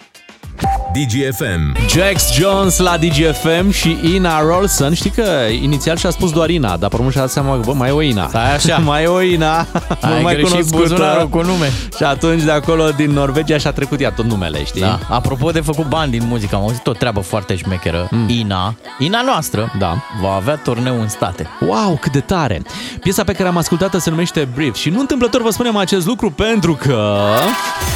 DGFM. Jax Jones la DGFM și Ina Rolson. Știi că inițial și-a spus doar Ina, dar pe urmă și-a dat seama că, bă, mai e o Ina. Stai așa. mai e o Ina. Ai mult mai greșit cunoscută. buzunarul cu nume. Și atunci de acolo, din Norvegia, și-a trecut ea tot numele, știi? Da. Apropo de făcut bani din muzică, am auzit o treabă foarte șmecheră. Mm. Ina, Ina noastră, Da. va avea turneu în state. Wow, cât de tare! Piesa pe care am ascultat-o se numește Brief și nu întâmplător vă spunem acest lucru pentru că...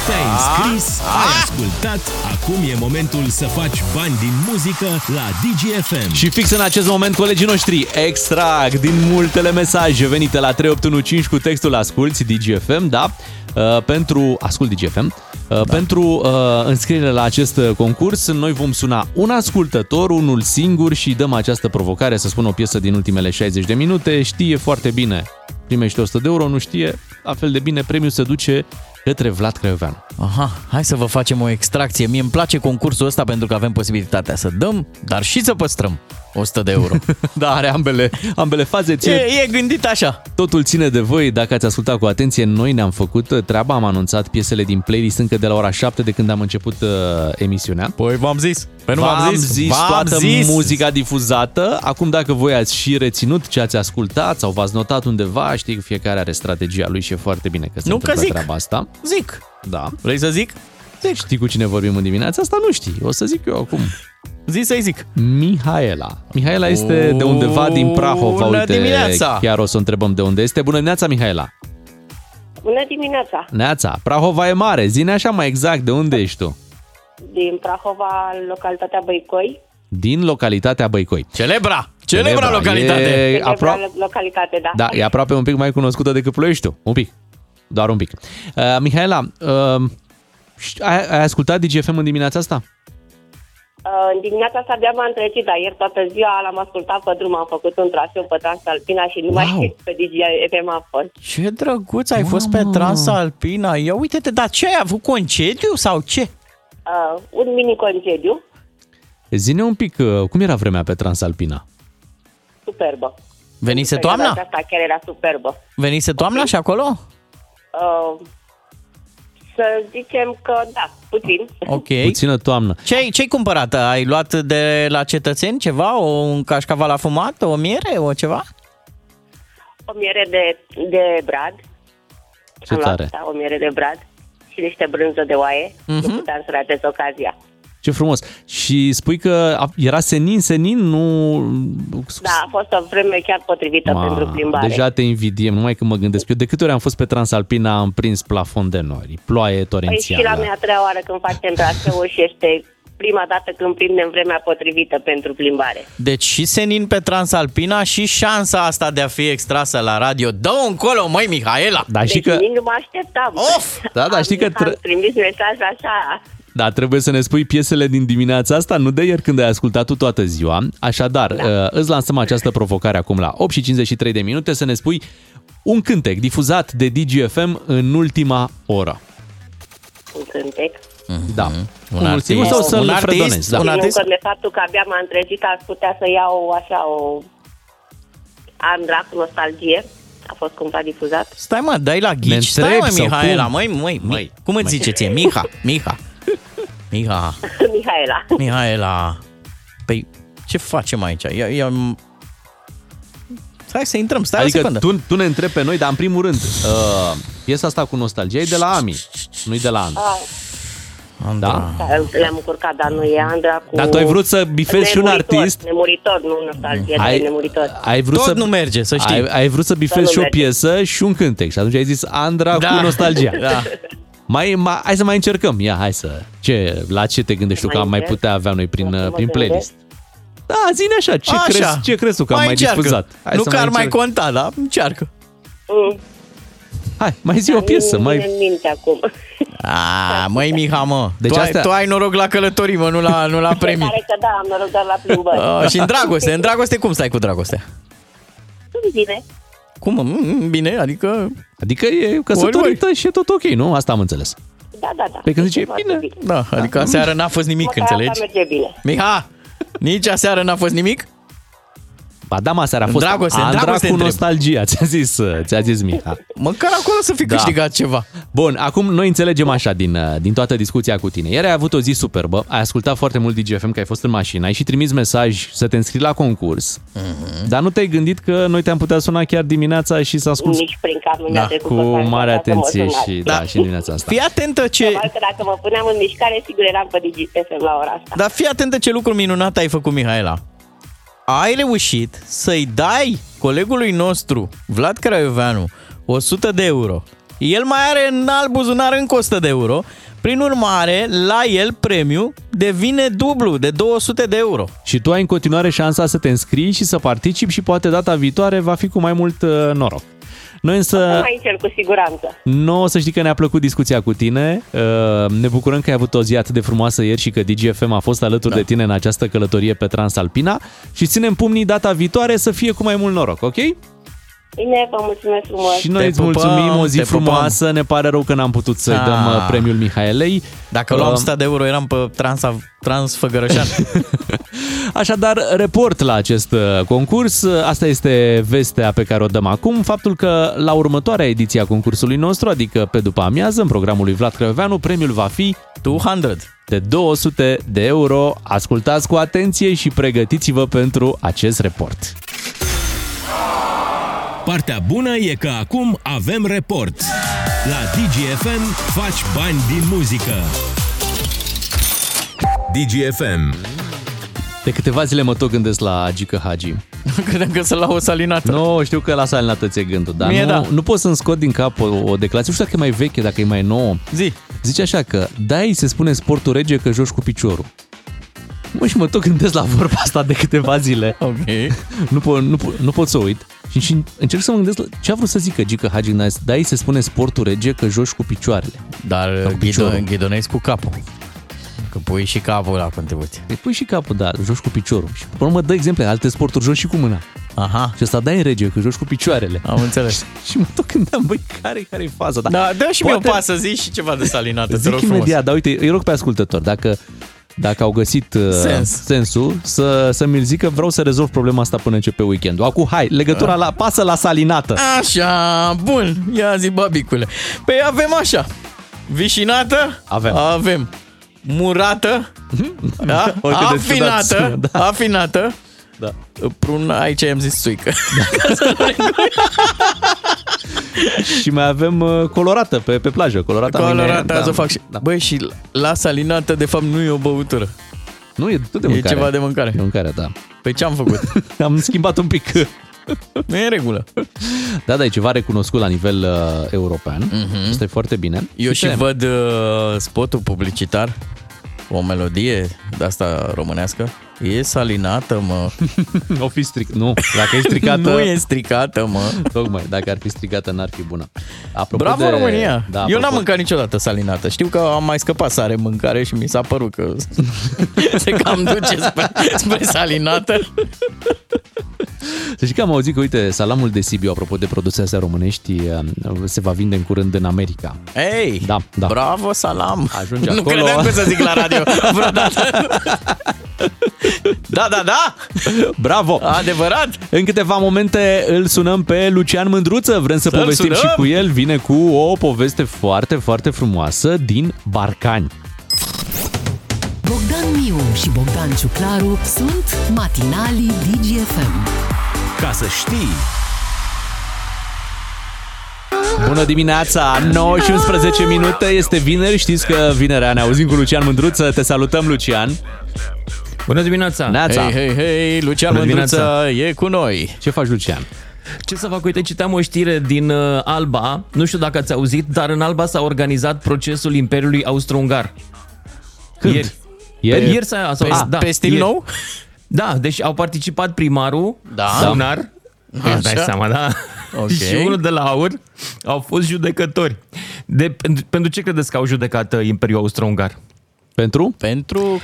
Te-ai înscris, ai ascultat, acum e momentul să faci bani din muzică la DGFM. Și fix în acest moment colegii noștri extrag din multele mesaje venite la 3815 cu textul Asculți DGFM, da? Uh, pentru Ascult DGFM. Uh, Pentru uh, înscriere la acest uh, concurs, noi vom suna un ascultător, unul singur și dăm această provocare să spună o piesă din ultimele 60 de minute. Știe foarte bine, primește 100 de euro, nu știe, la fel de bine, premiul se duce către Vlad Craioveanu. Aha, hai să vă facem o extracție. Mie îmi place concursul ăsta pentru că avem posibilitatea să dăm, dar și să păstrăm 100 de euro. Da, are ambele, ambele faze. Ține, e, e gândit așa. Totul ține de voi. Dacă ați ascultat cu atenție, noi ne-am făcut treaba. Am anunțat piesele din playlist încă de la ora 7 de când am început uh, emisiunea. Păi v-am zis. Păi nu v-am v-am zis? zis V-am toată zis. muzica difuzată. Acum dacă voi ați și reținut ce ați ascultat sau v-ați notat undeva, știi că fiecare are strategia lui și e foarte bine că se Nu că întâmplă zic. treaba asta. Zic. Da. Vrei să zic? Zic. Știi cu cine vorbim în dimineața asta? Nu știi. O să zic eu acum. Zi să-i zic. Mihaela. Mihaela este de undeva din Prahova. Bună Uite, dimineața! chiar o să o întrebăm de unde este. Bună dimineața, Mihaela! Bună dimineața! Neața, Prahova e mare. Zine așa mai exact de unde ești tu. Din Prahova, localitatea Băicoi. Din localitatea Băicoi. Celebra! Celebra, Celebra, localitate! e- Celebra apro- localitate, da. Da, e aproape un pic mai cunoscută decât Ploieștiul. Un pic. Doar un pic. Uh, Mihaela, uh, ș- ai, ai ascultat DGFM în dimineața asta? Uh, în dimineața asta de-am am trezit, dar ieri toată ziua l-am ascultat pe drum, am făcut un traseu pe Transalpina și nu mai Wow. știu pe Digi FM a fost. Ce drăguț, ai fost pe Transalpina. Ia uite-te, dar ce ai avut concediu sau ce? Uh, un mini concediu, Zine un pic, uh, cum era vremea pe Transalpina? superbă. Venise Perioada toamna? Asta chiar era superbă. Venise toamna și acolo? Uh, să zicem că da, puțin. Ok. Puțină toamnă. Ce ai, ce ai cumpărat? Ai luat de la cetățeni ceva? O, un cașcaval afumat? O miere? O ceva? O miere de, de brad. Ce Am luat tare. asta, o miere de brad și niște brânză de oaie. Mhm. Nu puteam să ratez ocazia. Ce frumos. Și spui că a- era senin, senin, nu... Da, a fost o vreme chiar potrivită Ma, pentru plimbare. Deja te invidiem, numai când mă gândesc. Eu de câte ori am fost pe Transalpina am prins plafon de nori, ploaie Păi și torențială. la mea a treia oară când facem traseul și este prima dată când prindem vremea potrivită pentru plimbare. Deci și senin pe Transalpina și șansa asta de a fi extrasă la radio. Dă încolo, măi, Mihaela! Da, deci știi că... nici nu mă așteptam. Of! Da, da, știi că... Am Tre- trimis mesaj așa. Da, trebuie să ne spui piesele din dimineața asta, nu de ieri când ai ascultat tu toată ziua. Așadar, da. îți lansăm această provocare acum la 8 și 53 de minute să ne spui un cântec difuzat de DGFM în ultima oră. Un cântec. Da. Un Unul artist, singur sau să-l un artist, fredonezi? Da. un Ținând artist. cont de faptul că abia m-am trezit, aș putea să iau așa o... Am dracu nostalgie. A fost cumva difuzat. Stai mă, dai la Ne ghici. Stai întrebi mă, sau Mihaela, cum? măi, măi, măi. Cum îți Măi. zice ție? Miha, Miha. Miha, Mihaela. Mihaela. Păi, ce facem aici? Ia, ia... Hai să intrăm, stai o Adică secundă. tu, tu ne întrebi pe noi, dar în primul rând, uh, piesa asta cu nostalgie e de la Ami, nu-i de la Andra. Ah, Da? Le-am încurcat, dar nu e Andra cu... Dar tu ai vrut să bifezi și un Nemuritor, artist? Nemuritor, nu nostalgie, Ai- ai, nemuritor. Ai vrut Tot să, nu merge, să știi. Ai, ai vrut să Tot bifezi nu și o merge. piesă și un cântec și atunci ai zis Andra Da. cu nostalgia. Da. Mai, mai, hai să mai încercăm. Ia, hai să... Ce, la ce te gândești tu că Mai am mai încerc? putea avea noi prin, Să mă prin gândesc. playlist? Da, zine așa, ce, Așa. Crezi, ce crezi tu că am mai încearcă. difuzat? Hai nu să că ar mai încerc. conta, da? Încearcă. Mm. Hai, mai zi o piesă, Nu mai... în minte acum. A, măi, Miha, mă. Deci tu, astea- ai, tu ai noroc la călătorii, mă, nu la, nu la Se premii. pare că da, am noroc doar la plimbări. Uh, și în dragoste, în dragoste cum stai cu dragostea? Nu bine. Cum? mă? Mm, Bine, adică... Adică e căsătorită și e tot ok, nu? Asta am înțeles. Da, da, da. Pe când zice, Este foarte bine. Da, adică aseară n-a fost nimic, Măcar înțelegi? Asta merge bine. Miha, nici aseară n-a fost nimic? Ba da, mă, seara a În fost dragoste, în Andra dragoste cu întreb. nostalgia, ți-a zis, ți-a zis Miha. Măcar acolo să fi Da. câștigat ceva. Bun, acum noi înțelegem așa din, uh, din toată discuția cu tine. Ieri ai avut o zi superbă, ai ascultat foarte mult DGFM, că ai fost în mașină, ai și trimis mesaj să te înscrii la concurs, Mhm. dar nu te-ai gândit că noi te-am putea suna chiar dimineața și să asculti Nici prin cap nu mi-a Da, trecut cu pe care mare să mă atenție sunați. și, da, și în dimineața asta. Fii atentă ce... Probabil că dacă mă puneam în mișcare, sigur eram pe DigiFM la ora asta. Dar fii atentă ce lucru minunat ai făcut, Mihaela. Ai reușit să-i dai colegului nostru, Vlad Craioveanu, 100 de euro. El mai are în alt buzunar încă 100 de euro. Prin urmare, la el premiu devine dublu, de 200 de euro. Și tu ai în continuare șansa să te înscrii și să participi și poate data viitoare va fi cu mai mult uh, noroc. Noi însă... Nu mai încerc cu siguranță. Nu o să știi că ne-a plăcut discuția cu tine. Uh, Ne bucurăm că ai avut o zi atât de frumoasă ieri și că DGFM a fost alături da. de tine în această călătorie pe Transalpina și ținem pumnii data viitoare să fie cu mai mult noroc, ok? Bine, vă mulțumesc frumos. Și noi Te îți pupăm, mulțumim, o zi te pupăm. frumoasă, ne pare rău că n-am putut să-i Ah. dăm uh, premiul Mihaelei. Dacă luam Uh, 100 de euro, eram pe trans, trans Făgărășan. Așadar, report la acest uh, concurs. Asta este vestea pe care o dăm acum. Faptul că la următoarea ediție a concursului nostru, adică pe după amiază, în programul lui Vlad Crăveanu, premiul va fi 200. de 200 de euro. Ascultați cu atenție și pregătiți-vă pentru acest report. Partea bună e că acum avem report. La DGFM faci bani din muzică. DGFM. De câteva zile mă tot gândesc la Gică Hagi. Credeam că să la o salinată. Nu, știu că la salinată ți-e gândul, dar Mie nu, da. nu pot să-mi scot din cap o, o declarație. Nu știu dacă e mai veche, dacă e mai nouă. Zi. Zice așa că, da, se spune sportul rege că joci cu piciorul. Mă, și mă tot gândesc la vorba asta de câteva zile. Ok. Nu, pot, nu, pot, nu pot să uit. Și, și încerc să mă gândesc la ce a vrut să zică Gică Hagi când a zis, da, se spune sportul rege că joci cu picioarele. Dar Sau cu piciorul. ghidonezi cu capul. Că pui și capul la contribuție. Îi pui și capul, da, joci cu piciorul. Și pe urmă dă exemple, alte sporturi joci și cu mâna. Aha. Și asta dai în rege, că joci cu picioarele. Am înțeles. și mă tot gândeam, băi, care, care e faza? Da, dă și mie o pasă, zi și ceva de salinată, te Zic rog frumos. imediat, dar uite, îi rog pe ascultător, dacă dacă au găsit uh, Sens. sensul, să, să mi-l zică, vreau să rezolv problema asta până începe weekendul. Acum, hai, legătura Da. la, pasă la salinată. Așa, bun, ia zi, babicule. Păi avem așa, vișinată? Avem. Avem. Murată? Da? Oricât de ciudat Afinată? sună, Da. Afinată? Da. Prun, aici am zis suică. Și mai avem uh, colorată pe, pe plajă. Colorată, Colorată, mine, azi o fac și... Da. Băi, și la salinată, de fapt, nu e o băutură. Nu, e tot de E mâncare. ceva de mâncare. De mâncare, da. Păi ce am făcut? Am schimbat un pic. nu e în regulă. Da, da, e ceva recunoscut la nivel uh, european. Mhm. Asta e foarte bine. Eu și Uite, văd uh, spotul publicitar, o melodie de asta românească. E salinată, mă. O fi stric... Nu, dacă e stricată... nu e stricată, mă. Tocmai, dacă ar fi stricată, n-ar fi bună. Apropo Bravo de... România! Da, Eu apropo- n-am mâncat niciodată salinată. Știu că am mai scăpat sare în mâncare și mi s-a părut că se cam duce spre, spre salinată. Să știi că am auzit că, uite, salamul de Sibiu, apropo de produse astea românești, uh, se va vinde în curând în America. Ei, Da, da. bravo salam! Ajunge nu acolo. credeam că să zic la radio vreodată. da, da, da! Bravo! Adevărat! În câteva momente îl sunăm pe Lucian Mândruță, vrem să Să-l povestim sunăm? și cu el. Vine cu o poveste foarte, foarte frumoasă din Barcani. Bogdan Miu și Bogdan Ciuclaru sunt matinalii DGFM. Ca să știi, Bună dimineața, 9 și 11 minute, este vineri, știți că vinerea ne auzim cu Lucian Mândruță, te salutăm Lucian. Bună dimineața! Neața. Hei, hei, hei, Lucian Bună Mândruță dimineața. e cu noi. Ce faci, Lucian? Ce să fac? Uite, citeam o știre din uh, Alba, nu știu dacă ați auzit, dar în Alba s-a organizat procesul Imperiului Austro-Ungar. Când? Ieri. Ieri? Ieri s-a, s-a Pe- da, pe stil ieri. nou? Da, deci au participat primarul, Da. Funar, Așa. îți dai seama, da? Ok. și unul de la aur au fost judecători. De, pentru, pentru ce credeți că au judecat uh, Imperiul Austro-Ungar? Pentru? Pentru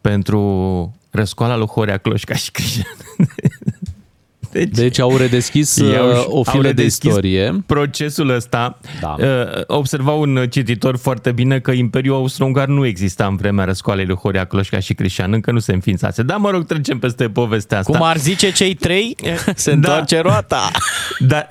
Pentru răscoala lui Horea Cloșca și Cristian. Deci, Deci au redeschis Ei uh, o au filă de redeschis istorie. Procesul ăsta, Da. uh, observa un cititor foarte bine că Imperiul Austro-Ungar nu exista în vremea răscoalei lui Horea Cloșca și Cristian, încă nu se înființase. Dar mă rog, trecem peste povestea asta. Cum ar zice cei trei, se Da. întoarce roata. Da.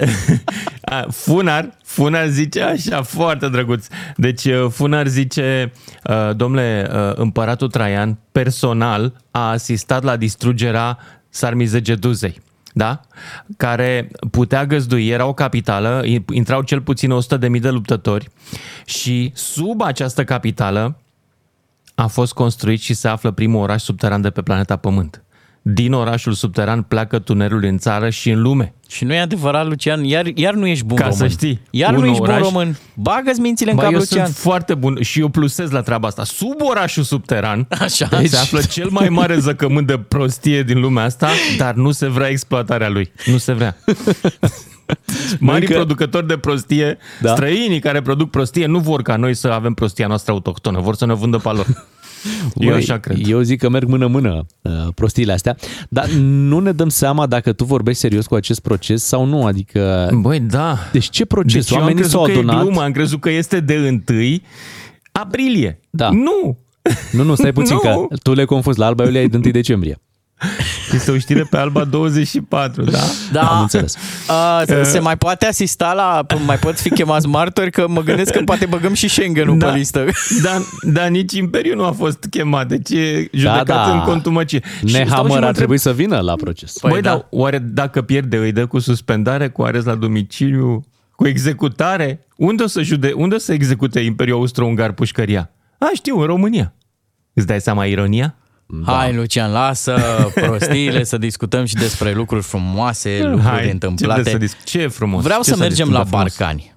A, Funar, Funar zice așa, foarte drăguț. Deci uh, Funar zice, uh, domnule, uh, împăratul Traian personal a asistat la distrugerea Sarmizegeduzei. Da? Care putea găzdui, era o capitală, intrau cel puțin 100.000 de luptători și sub această capitală a fost construit și se află primul oraș subteran de pe planeta Pământ. Din orașul subteran pleacă tunelul în țară și în lume. Și nu e adevărat, Lucian, iar, iar nu ești bun Ca român. să știi, Iar un nu ești oraș- bun român. Bagă-ți mințile în Bă, cap, eu Lucian. sunt foarte bun și eu plusez la treaba asta. Sub orașul subteran Așa. deci... se află cel mai mare zăcământ de prostie din lumea asta, dar nu se vrea exploatarea lui. Nu se vrea. Mari Încă- producători de prostie, Da. da. străinii care produc prostie, nu vor ca noi să avem prostia noastră autohtonă, vor să ne vândă pe a lor. Eu Băi, așa cred. Eu zic că merg mână-mână uh, prostiile astea, dar nu ne dăm seama dacă tu vorbești serios cu acest proces sau nu, adică... Băi, da. Deci ce proces? Deci eu am Oamenii crezut s-au că e adunat... glumă, am crezut că este de 1 aprilie. Da. Nu! Nu, nu, stai puțin, Nu. că tu le confuzi. La Alba Iulia e de 1 decembrie. Este o știre pe Alba 24, da? Da. Am înțeles. A, se mai poate asista la... Mai pot fi chemați martori? Că mă gândesc că poate băgăm și Schengen-ul Da. pe listă. Dar, dar nici Imperiul nu a fost chemat, deci e judecat Da, da. în contumacie. Și stau și Nehammer mă ar întreb, trebui să vină la proces. Băi, Păi da. da. dar oare dacă pierde îi dă cu suspendare, cu arest la domiciliu, cu executare? Unde o să, jude, unde o să execute Imperiul Austro-Ungar pușcăria? A, știu, în România. Îți dai seama ironia? Hai, Lucian, lasă prostiile să discutăm și despre lucruri frumoase, lucruri Hai, ce, întâmplate. de să disc- ce e frumos. Vreau ce să s-a mergem la discutat frumos? Barcani.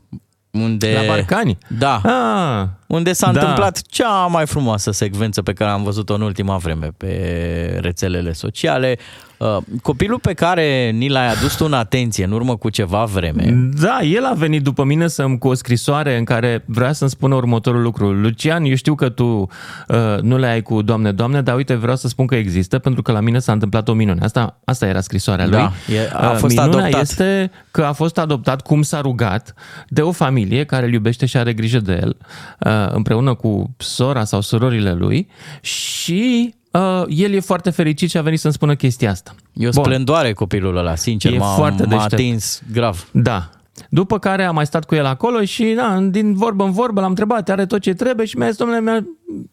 Unde... La Barcani? Da. Ah, unde s-a Da. întâmplat cea mai frumoasă secvență pe care am văzut-o în ultima vreme pe rețelele sociale. Uh, Copilul pe care ni l-ai adus tu în atenție în urmă cu ceva vreme, Da, el a venit după mine să cu o scrisoare în care vrea să-mi spună următorul lucru. Lucian, eu știu că tu uh, nu le ai cu Doamne, Doamne, dar uite, vreau să spun că există pentru că la mine s-a întâmplat o minune. Asta, asta era scrisoarea Da, lui. e- a Uh, fost minunea adoptat. este că a fost adoptat cum s-a rugat de o familie care îl iubește și are grijă de el, uh, împreună cu sora sau surorile lui și uh, el e foarte fericit și a venit să-mi spună chestia asta. e o Bun. splendoare copilul ăla, sincer, E m-a, foarte m-a deștept. atins grav. Da. După care am mai stat cu el acolo și na, din vorbă în vorbă l-am întrebat, are tot ce trebuie și mi-a zis, domnule, mi-a-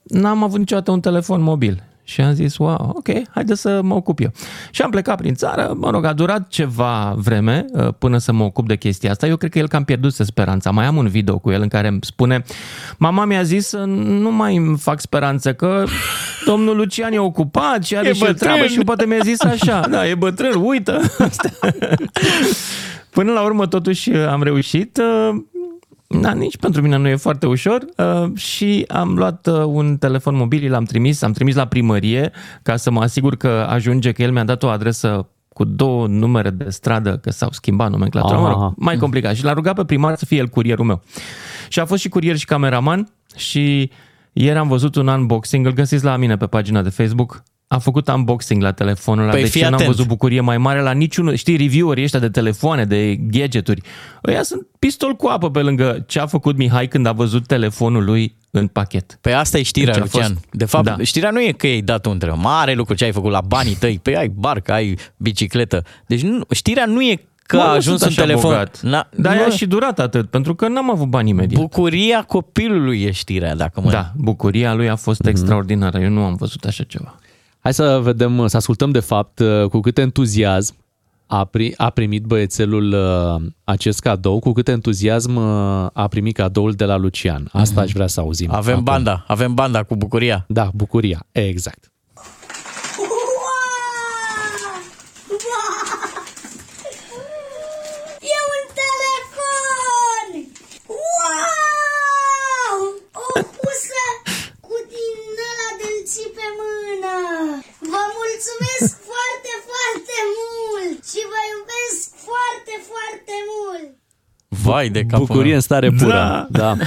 n-am avut niciodată un telefon mobil. Și am zis, wow, ok, haide să mă ocup eu. Și am plecat prin țară, mă rog, a durat ceva vreme uh, până să mă ocup de chestia asta. Eu cred că el cam pierduse speranța. Mai am un video cu el în care îmi spune, mama mi-a zis să nu mai îmi fac speranță că domnul Lucian e ocupat și are E și el bătrân. treabă și poate mi-a zis așa, da, e bătrân, uită. Până la urmă, totuși, am reușit. Uh, Da, nici pentru mine nu e foarte ușor uh, și am luat uh, un telefon mobil, l-am trimis, am trimis la primărie ca să mă asigur că ajunge, că el mi-a dat o adresă cu două numere de stradă, că s-au schimbat nomenclatura, mă Aha. rog, mai complicat. Și l-a rugat pe primar să fie el curierul meu. Și a fost și curier și cameraman și ieri am văzut un unboxing, îl găsiți la mine pe pagina de Facebook, a făcut unboxing la telefonul ăla, Păi deci fii eu n-am atent. văzut bucurie mai mare la niciunul, știi, reviewerii ăștia de telefoane, de gadgeturi. Ăia sunt pistol cu apă pe lângă ce a făcut Mihai când a văzut telefonul lui în pachet. Pe asta e știrea, Deci a Lucian. fost- De fapt, Da. știrea nu e că ai dat un trebuie mare lucru ce ai făcut la banii tăi. Pe ai barcă, ai bicicletă. Deci nu, știrea nu e că Mă, a nu ajuns sunt în așa telefon. bogat. Na, Dar nu- a și durat atât, pentru că n-am avut bani imediat. Bucuria copilului e știrea, dacă mă... Da, bucuria lui a fost Mhm. extraordinară. Eu nu am văzut așa ceva. Hai să vedem, să ascultăm de fapt cu cât entuziasm a, pri, a primit băiețelul uh, acest cadou, cu cât entuziasm uh, a primit cadoul de la Lucian. Asta aș vrea să auzim. Avem acum. banda, avem banda cu bucuria. Da, bucuria, exact. E un telefon! Wow! O pusă cu din ăla de pe mână! Vă mulțumesc foarte, foarte mult! Și vă iubesc foarte, foarte mult! Vai de capul Bucurie meu. în stare pură. Da.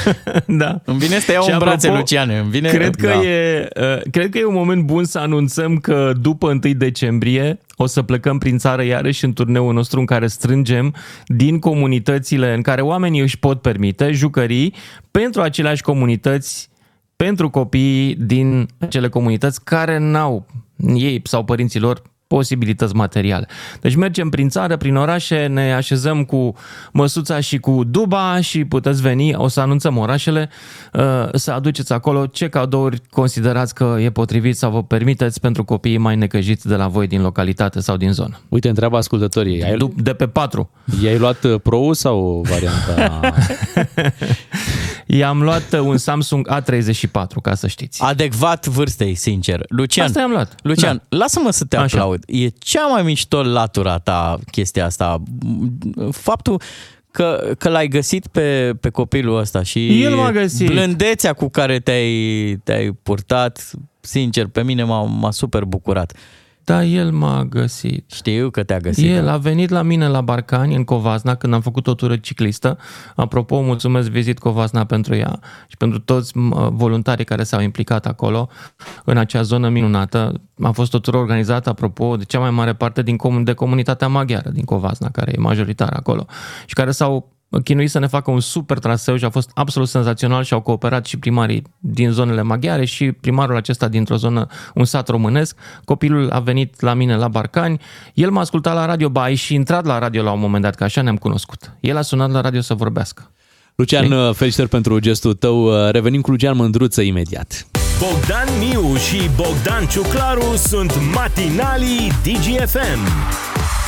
da. Îmi vine să te iau Și în brațe, apropo, Luciane. Îmi vine... Cred că, da. e, uh, cred că e un moment bun să anunțăm că după 1 decembrie o să plecăm prin țară iarăși în turneul nostru în care strângem din comunitățile în care oamenii își pot permite jucării pentru aceleași comunități, pentru copiii din acele comunități care n-au ei sau părinții lor posibilități materiale. Deci mergem prin țară, prin orașe, ne așezăm cu măsuța și cu duba și puteți veni, o să anunțăm orașele, uh, să aduceți acolo ce cadouri considerați că e potrivit sau vă permiteți pentru copiii mai necăjiți de la voi din localitate sau din zonă. Uite, întreabă ascultătorii. Ai, De pe patru. i-ai luat uh, Pro sau varianta... I-am luat uh, un Samsung A34, ca să știți. Adecvat vârstei, sincer. Lucian, Asta i-am luat. Lucian, da. lasă-mă să te Așa. aplaud. E cea mai mișto latura ta chestia asta. Faptul că, că l-ai găsit pe, pe copilul ăsta și El m-a găsit. blândețea cu care te-ai, te-ai purtat, sincer, pe mine m-a, m-a super bucurat. Da, el m-a găsit. Știu că te-a găsit. El a venit la mine la Barcani, în Covasna, când am făcut o tură ciclistă. Apropo, mulțumesc Vizit Covasna pentru ea și pentru toți m, voluntarii care s-au implicat acolo, în acea zonă minunată. A fost o tură organizată, apropo, de cea mai mare parte din comun- de comunitatea maghiară din Covasna, care e majoritară acolo și care s-au chinuit să ne facă un super traseu și a fost absolut senzațional și au cooperat și primarii din zonele maghiare și primarul acesta dintr-o zonă, un sat românesc. Copilul a venit la mine la Barcani, el m-a ascultat la radio, ba a și intrat la radio la un moment dat, că așa ne-am cunoscut. El a sunat la radio să vorbească. Lucian, uh, felicitări pentru gestul tău. Uh, Revenim cu Lucian Mândruță imediat. Bogdan Miu și Bogdan Ciuclaru sunt matinalii DGFM.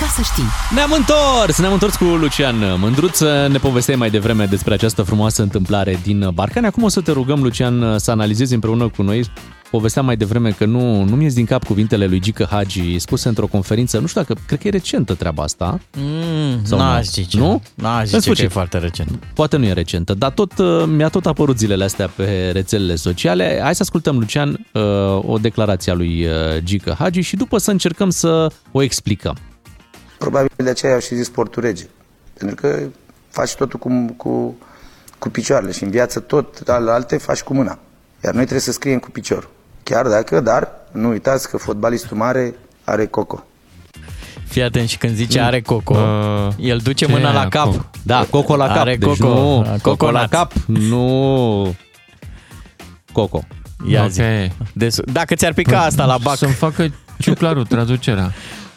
Ca să știi. Ne-am întors! Ne-am întors cu Lucian Mândruță. Ne povesteai mai devreme despre această frumoasă întâmplare din Barcani. Acum o să te rugăm, Lucian, să analizezi împreună cu noi povesteam mai devreme că nu, nu mi-e din cap cuvintele lui Gică Hagi spuse într-o conferință, nu știu dacă, cred că e recentă treaba asta. Mm, Sau n-aș nu? zice. Nu? N-aș În zice că sfârșit. e foarte recent. Poate nu e recentă, dar tot uh, mi-a tot apărut zilele astea pe rețelele sociale. Hai să ascultăm, Lucian, uh, o declarație a lui uh, Gică Hagi și după să încercăm să o explicăm. Probabil de aceea au și zis sportul rege. Pentru că faci totul cu, cu, cu picioarele și în viață tot ale alte faci cu mâna. Iar noi trebuie să scriem cu piciorul. Chiar dacă, dar nu uitați că fotbalistul mare are coco. Fii atent și când zice are coco, Uh, el duce ce mâna la aia cap. coco? Da, coco la cap. Are deci coco, nu, da, coco la coconut. cap, nu coco. Ia Ok. zi. Deci, dacă ți-ar pica asta la bac. Să-mi facă ciuclarul traducerea.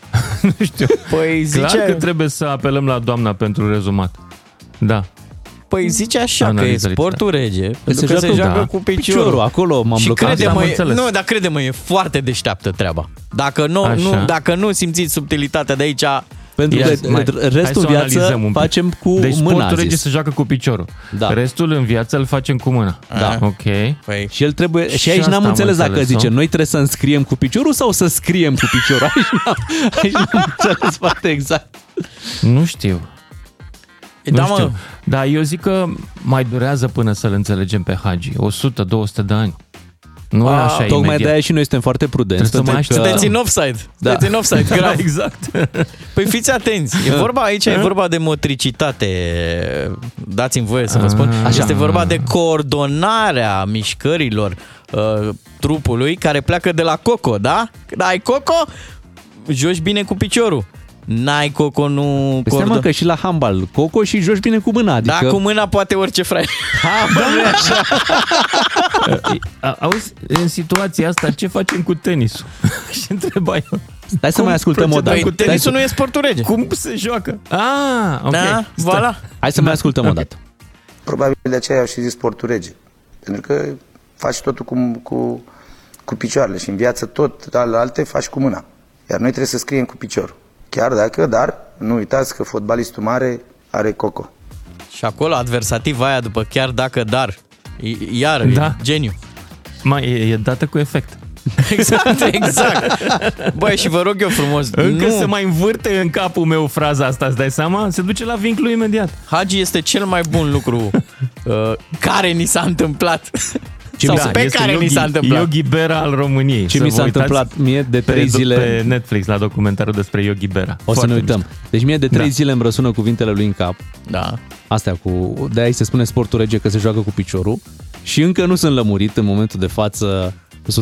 nu știu. Păi Clar zice, că trebuie să apelăm la doamna pentru rezumat. Da. Păi zice așa că e Analiză sportul rege, pentru se că se joacă- joacă da. cu piciorul. Piciorul, acolo m-am și blocat. crede Am mă, înțeles. nu, dar crede-mă, e foarte deșteaptă treaba. Dacă nu, Așa. nu, dacă nu simțiți subtilitatea de aici, Pentru Ia că zi, mai- hai restul să o în analizăm viață un pic. facem cu deci mâna, a sportul rege zis. se joacă cu piciorul. Da. Restul în viață îl facem cu mâna. Da. Ok. Păi, Și el trebuie și, Și aici asta n-am am înțeles dacă înțeles-o. zice noi trebuie să înscriem cu piciorul sau să scriem cu piciorul. Aici n-am, aici n-am înțeles foarte exact. Nu știu. Da, nu mă. știu. Dar eu zic că mai durează până să-l înțelegem pe Hagi. 100-200 de ani. Nu e A, așa Tocmai imediat. de aia și noi suntem foarte prudenți. Trebuie să mai pentru că- sunteți în offside. Da. Sunteți în offside, grav. exact. Păi fiți atenți, e vorba aici, e vorba de motricitate. Dați-mi voie să vă spun. Așa. Este vorba de coordonarea mișcărilor uh, trupului care pleacă de la coco, da? Când ai coco, joci bine cu piciorul. N-ai coco, nu Păi stai, mă, coordon... că și la handbal, coco și joci bine cu mâna. Adică... Da, cu mâna poate orice fraier. Ha, bă, nu e așa. A- Auzi, în situația asta, ce facem cu tenisul? și întreba eu. Stai să mai ascultăm o dată. Păi, Stai tenisul să- nu e sportul rege. Cum se joacă? Ah, ok. Da, Stai. voilà. Hai să mai ascultăm o dată. Probabil de aceea au și zis sportul rege. Pentru că faci totul cu, cu, cu picioarele și în viață tot ale alte faci cu mâna. Iar noi trebuie să scriem cu piciorul. Chiar dacă, dar nu uitați că fotbalistul mare are coco. Și acolo adversativa aia după chiar dacă dar. I- Iar, Da. da. geniu. Mai e, e dată cu efect. Exact, exact. Băi, și vă rog eu frumos, Încă nu. se mai învârte în capul meu fraza asta, îți dai seama? Se duce la vinclu imediat. Hagi este cel mai bun lucru uh, care ni s-a întâmplat. Ce Sau mi s-a- pe este care Yogi, ni s-a întâmplat. Yogi Berra al României. Ce Să mi vă s-a uitați întâmplat mie de pe, trei zile... Pe Netflix, la documentarul despre Yogi Berra. O să Foarte ne uităm. mișto. Deci mie de trei Da. zile îmi răsună cuvintele lui în cap. Da. Astea cu... De aia se spune sportul rege că se joacă cu piciorul. Și încă nu sunt lămurit în momentul de față 100%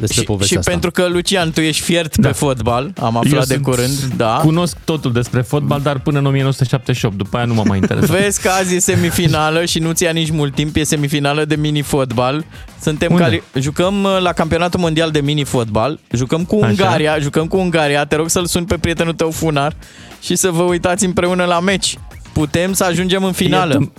despre Și, povestea și asta. pentru că, Lucian, tu ești fiert da. pe fotbal, am aflat Eu de sunt- curând, da. Cunosc totul despre fotbal, dar până în 1978. După aia nu m-a mai interesat. Vezi că azi e semifinală și nu-ți ia nici mult timp, e semifinală de mini-fotbal. Suntem Unde? cali- jucăm uh, la campionatul mondial de mini-fotbal, jucăm cu Așa. Ungaria, jucăm cu Ungaria, te rog să-l suni pe prietenul tău Funar și să vă uitați împreună la meci. Putem să ajungem în finală. Iată,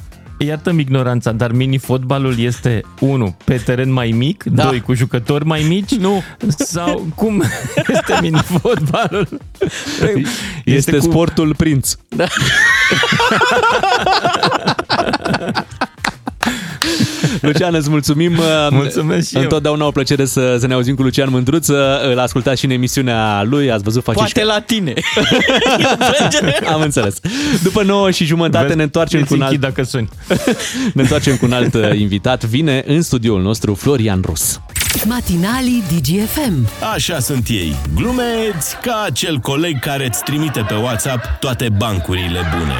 iată ignoranța, dar mini-fotbalul este 1. Pe teren mai mic, Da. 2. Cu jucători mai mici? Nu. Sau cum este mini-fotbalul? Este, cu- sportul prinț. Da. Lucian, îți mulțumim. Mulțumesc și eu. Întotdeauna o plăcere să, să ne auzim cu Lucian Mândruț. Îl ascultați și în emisiunea lui. Ați văzut, face Poate și... la tine. Am înțeles. După 9 și jumătate Vezi, ne întoarcem îți cu un alt... închid dacă suni. ne întoarcem cu un alt uh, invitat. Vine în studioul nostru Florian Rus. Matinalii DGFM. Așa sunt ei, glumeți ca acel coleg care îți trimite pe WhatsApp toate bancurile bune.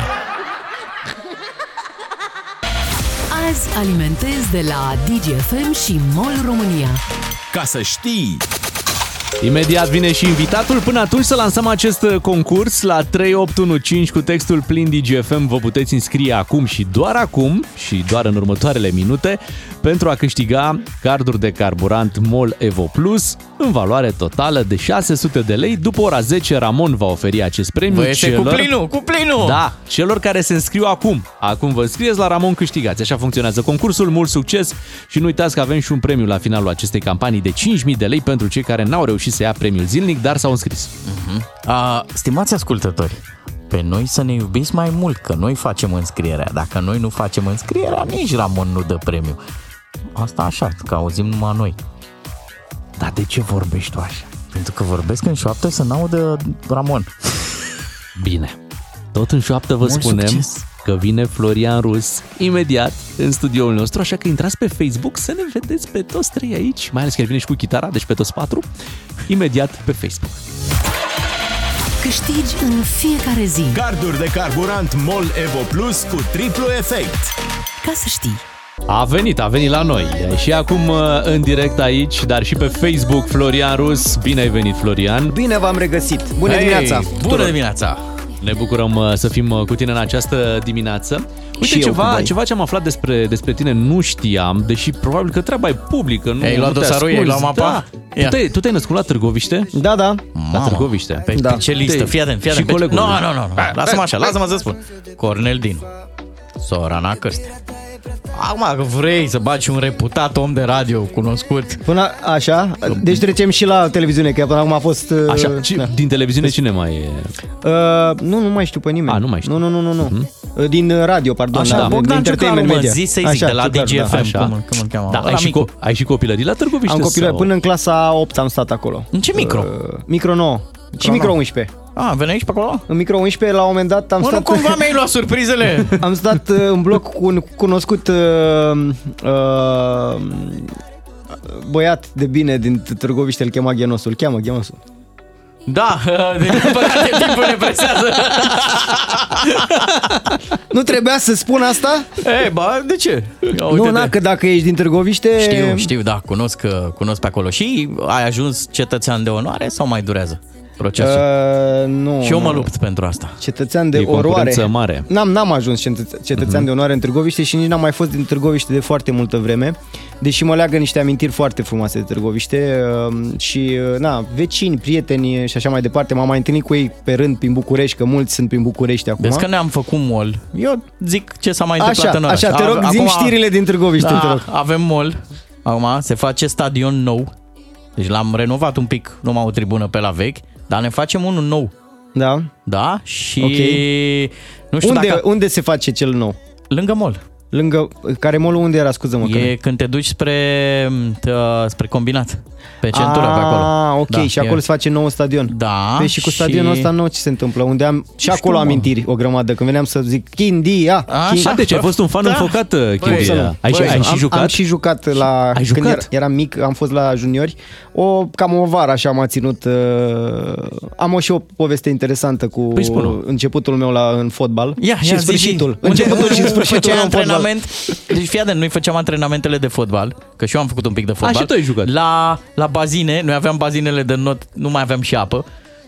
Azi alimentez de la DGFM și MOL România. Ca să știi! Imediat vine și invitatul. Până atunci să lansăm acest uh, concurs la 3815 cu textul plin DGFM. Vă puteți înscrie acum și doar acum și doar în următoarele minute pentru a câștiga carduri de carburant MOL Evo Plus în valoare totală de 600 de lei. După ora 10, Ramon va oferi acest premiu Bă, este cu plinul, cu plinul! Da, celor care se înscriu acum. Acum vă înscrieți la Ramon câștigați. Așa funcționează concursul. Mult succes și nu uitați că avem și un premiu la finalul acestei campanii de 5.000 de lei pentru cei care n-au reușit să ia premiul zilnic, dar s-au înscris. A, stimați ascultători, pe noi să ne iubiți mai mult, că noi facem înscrierea. Dacă noi nu facem înscrierea, nici Ramon nu dă premiu. Asta așa, că auzim numai noi. Dar de ce vorbești tu așa? Pentru că vorbesc în șoaptă să n-audă Ramon. Bine. Tot în șoaptă vă Mult spunem succes. că vine Florian Rus imediat în studioul nostru, așa că intrați pe Facebook să ne vedeți pe toți trei aici, mai ales că el vine și cu chitara, deci pe toți patru, imediat pe Facebook. Câștigi în fiecare zi. Carduri de carburant MOL Evo Plus cu triplu efect. Ca să știi. A venit, a venit la noi. Și acum uh, în direct aici, dar și pe Facebook, Florian Rus. Bine ai venit, Florian. Bine v-am regăsit. Bună Hei, dimineața! bună tuturor. dimineața! Ne bucurăm uh, să fim uh, cu tine în această dimineață. Uite, Și eu cu ceva, voi. ceva ce am aflat despre, despre tine nu știam, deși probabil că treaba e publică. Nu, Ai luat nu te dosarul, ai ascunzi. luat mapa? Da. Ia. Tu, te, tu te-ai născut la Târgoviște? Da, da. La Târgoviște. Pe, da. pe ce listă? Fii atent, fii atent. Și Pe ce- colegul. Nu, nu, nu, nu. Lasă-mă așa, lasă-mă să spun. Cornel Dinu. Sorana Cârstea. Acum, că vrei să bagi un reputat om de radio cunoscut. Până așa, deci trecem și la televiziune, că până acum a fost... uh, Așa, ci, da. din televiziune cine mai e? Uh, nu, nu mai știu pe nimeni. A, nu mai știu. Nu, nu, nu, nu. nu. Uh, Din uh, radio, pardon. Așa, da, Bogdan din Ciuclaru, Entertainment mă, Media. zi să-i zic, de la Ciuclaru, DGFM, Așa. cum îl- cum îl cheamă? Da, Ăla ai și, micu. co- ai și copilării la Târgoviște? Am copilă, sau? până în clasa 8 am stat acolo. În ce micro? Uh, micro 9. Și nouă. micro 11. A, veneai și pe acolo? În micro 11, la un moment dat, am Mă, nu stat... cumva mi-ai luat surprizele? am stat uh, în bloc cu un cunoscut uh, uh, băiat de bine din Târgoviște, îl chema Ghenosul. Îl cheamă Ghenosul. Da, din păcate timpul ne presează. Nu trebuia să spun asta? Ei, ba, de ce? Ia, nu, uite-te. na, că dacă ești din Târgoviște... Știu, știu, da, cunosc, uh, cunosc pe acolo. Și ai ajuns cetățean de onoare sau mai durează procesul? Uh, nu, și eu mă nu. lupt pentru asta. Cetățean de E oroare. concurență mare. N-am, n-am ajuns cetăț- cetățean Mhm. de onoare în Târgoviște și nici n-am mai fost din Târgoviște de foarte multă vreme, deși mă leagă niște amintiri foarte frumoase de Târgoviște uh, și, uh, na, vecini, prieteni și așa mai departe. M-am mai întâlnit cu ei pe rând prin București, că mulți sunt prin București acum. Vezi că ne-am făcut mol. Eu zic ce s-a mai Așa, întâmplat în oraș. așa, te rog, Acum- zi-mi știrile din Târgoviște, da, te rog. Avem mol. Acum se face stadion nou. Deci l-am renovat un pic, numai o tribună pe la vechi, dar ne facem unul nou. Da? Da? Și Ok. nu știu unde, dacă... unde se face cel nou? Lângă mol. Lângă, care molul unde era, scuză-mă? că E nu- când te duci spre, uh, spre combinat. Pe centură, Ah, pe acolo. ok, Da, și acolo e- se face nou stadion. Da. Păi și cu stadionul ăsta nou ce se întâmplă? Unde am și Nu acolo știu, mă. amintiri o grămadă. Când veneam să zic Chindia. Așa, A, deci ai fost un fan Da. înfocat, Băi, Chindia. să nu. Ai, și, Băi, ai am, și jucat? Am și jucat la... Ai când jucat? era, eram mic, am fost la juniori. O, cam o vară așa m-a ținut... Uh, am o și o poveste interesantă cu Păi spune-o. începutul meu la, în fotbal Ia, și ia, zi, sfârșitul. zi. Începutul și sfârșitul făceai meu în fotbal. Antrenament. Deci fii atent, noi făceam antrenamentele de fotbal, că și eu am făcut un pic de fotbal. și tu ai jucat. La, la bazine, noi aveam bazinele de not, nu mai aveam și apă.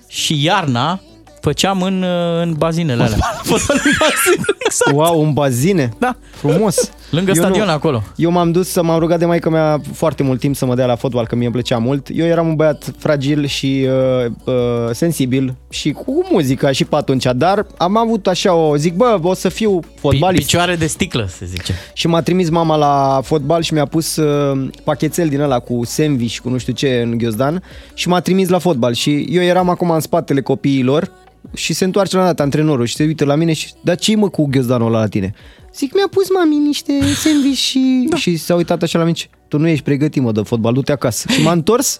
Și iarna făceam în, uh, în bazinele alea. Fotbal în bazine, exact. Wow, în bazine? Da. Frumos. Lângă Eu stadion nu- acolo. Eu m-am dus să m-am rugat de maică mea foarte mult timp să mă dea la fotbal, că mie îmi plăcea mult. Eu eram un băiat fragil și uh, uh, sensibil și cu muzica și pe atunci, dar am avut așa o, zic, bă, o să fiu fotbalist. Picioare de sticlă, se zice. Și m-a trimis mama la fotbal și mi-a pus uh, pachetel din ăla cu sandwich, cu nu știu ce în ghiozdan și m-a trimis la fotbal și eu eram acum în spatele copiilor și se întoarce la dată antrenorul și se uită la mine și dar ce mă cu ghiozdanul ăla la tine? Zic, mi-a pus mami niște sandwich și, da. și s-a uitat așa la mine și, tu nu ești pregătit mă de fotbal, du-te acasă. Și m-a întors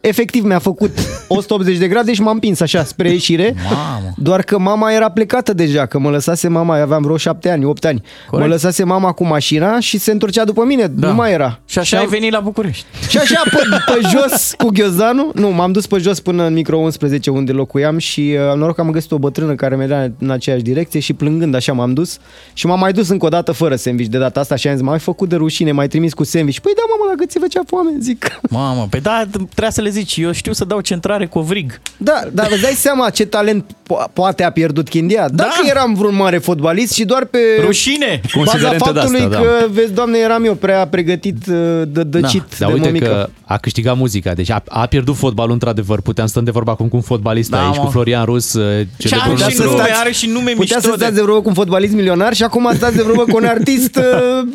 Efectiv mi-a făcut 180 de grade și m-am împins așa spre ieșire. Mamă. Doar că mama era plecată deja, că mă lăsase mama, aveam vreo 7 ani, 8 ani. Corect. Mă lăsase mama cu mașina și se întorcea după mine, da. nu mai era. Și așa ai venit la București. Și așa pe, pe jos cu ghiozdanul, nu, m-am dus pe jos până în micro 11 unde locuiam și uh, am noroc că am găsit o bătrână care mergea în aceeași direcție și plângând așa m-am dus și m-am mai dus încă o dată fără sandwich de data asta și am zis, m-ai făcut de rușine, m-ai trimis cu sandwich. Păi da, mamă, dacă ți făcea foame, zic. Mamă, pe da, trebuia să le zici, eu știu să dau centrare cu ovrig. Da, dar îți dai seama ce talent po- poate a pierdut Chindia? Dacă Da. eram vreun mare fotbalist și doar pe Rușine! baza Considerente de faptului astea, că, da. vezi, doamne, eram eu prea pregătit, uh, de dăcit Da, de uite mămică. că a câștigat muzica, deci a, a pierdut fotbalul într-adevăr. Puteam să stăm de vorba acum cu un fotbalist Da, aici, mă. cu Florian Rus. uh, Ce celebrul are și nostru. nume, are și nume Putea mișto să stați de... de vorbă cu un fotbalist milionar și acum stați de vorbă cu un artist uh,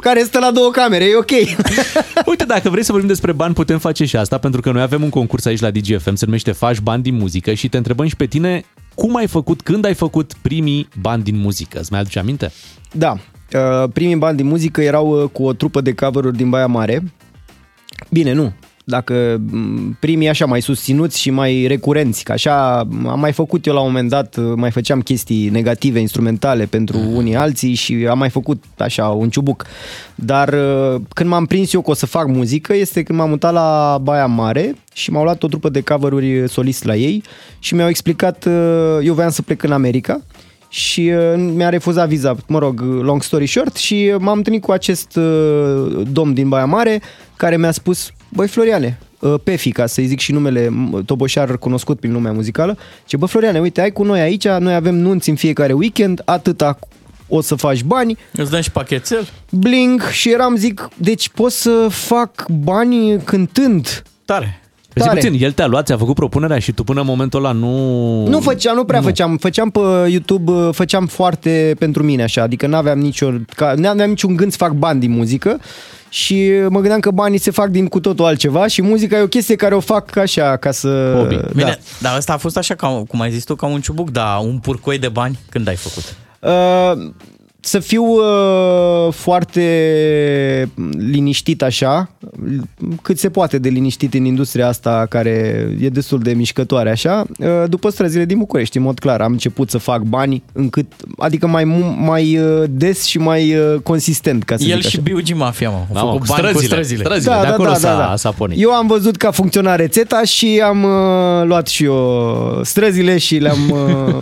care stă la două camere, e ok. Uite, dacă vrei să vorbim despre bani, putem face și asta, pentru că noi avem un concurs aici la DGFM, se numește Faci bani din muzică și te întrebăm și pe tine cum ai făcut, când ai făcut primii bani din muzică. Îți mai aduce aminte? Da, uh, primii bani din muzică erau uh, cu o trupă de cover din Baia Mare. Bine, nu. Dacă m, primii așa mai susținuți și mai recurenți, că așa am mai făcut eu la un moment dat, mai făceam chestii negative, instrumentale pentru unii alții și am mai făcut așa un ciubuc. Dar uh, când m-am prins eu că o să fac muzică este când m-am mutat la Baia Mare și m-au luat o trupă de cover-uri solist la ei și mi-au explicat, uh, eu voiam să plec în America și uh, mi-a refuzat viza, mă rog, long story short și m-am întâlnit cu acest uh, domn din Baia Mare care mi-a spus, băi Floriane, uh, Pefi, ca să-i zic și numele m- toboșar cunoscut prin lumea muzicală, ce bă Floriane, uite, ai cu noi aici, noi avem nunți în fiecare weekend, atâta o să faci bani. Îți dăm și pachetel? Bling și eram zic, deci pot să fac bani cântând. Tare. Păi zi Tare. puțin, el te-a luat, ți-a făcut propunerea și tu până în momentul ăla nu... Nu făceam, nu prea făceam. Făceam pe YouTube, uh, făceam foarte pentru mine așa, adică n-aveam nicio, ca, n-aveam niciun gând să fac bani din muzică și mă gândeam că banii se fac din cu totul altceva și muzica e o chestie care o fac așa ca să... Hobby. Bine, Da. dar asta a fost așa, ca, cum ai zis tu, ca un ciubuc, dar un purcoi de bani, când ai făcut? Uh, să fiu uh, foarte liniștit așa, cât se poate de liniștit în industria asta care e destul de mișcătoare așa. Uh, după străzile din București, în mod clar, am început să fac bani încât, adică mai, mu- mai uh, des și mai uh, consistent, ca să El zic și așa. Biugi Mafia, mă. Au Da, mă, făcut cu bani cu străzile, străzile. străzile. de acolo s-a- s-a pornit. Eu am văzut că a funcționat rețeta și am uh, luat și eu străzile și le-am uh,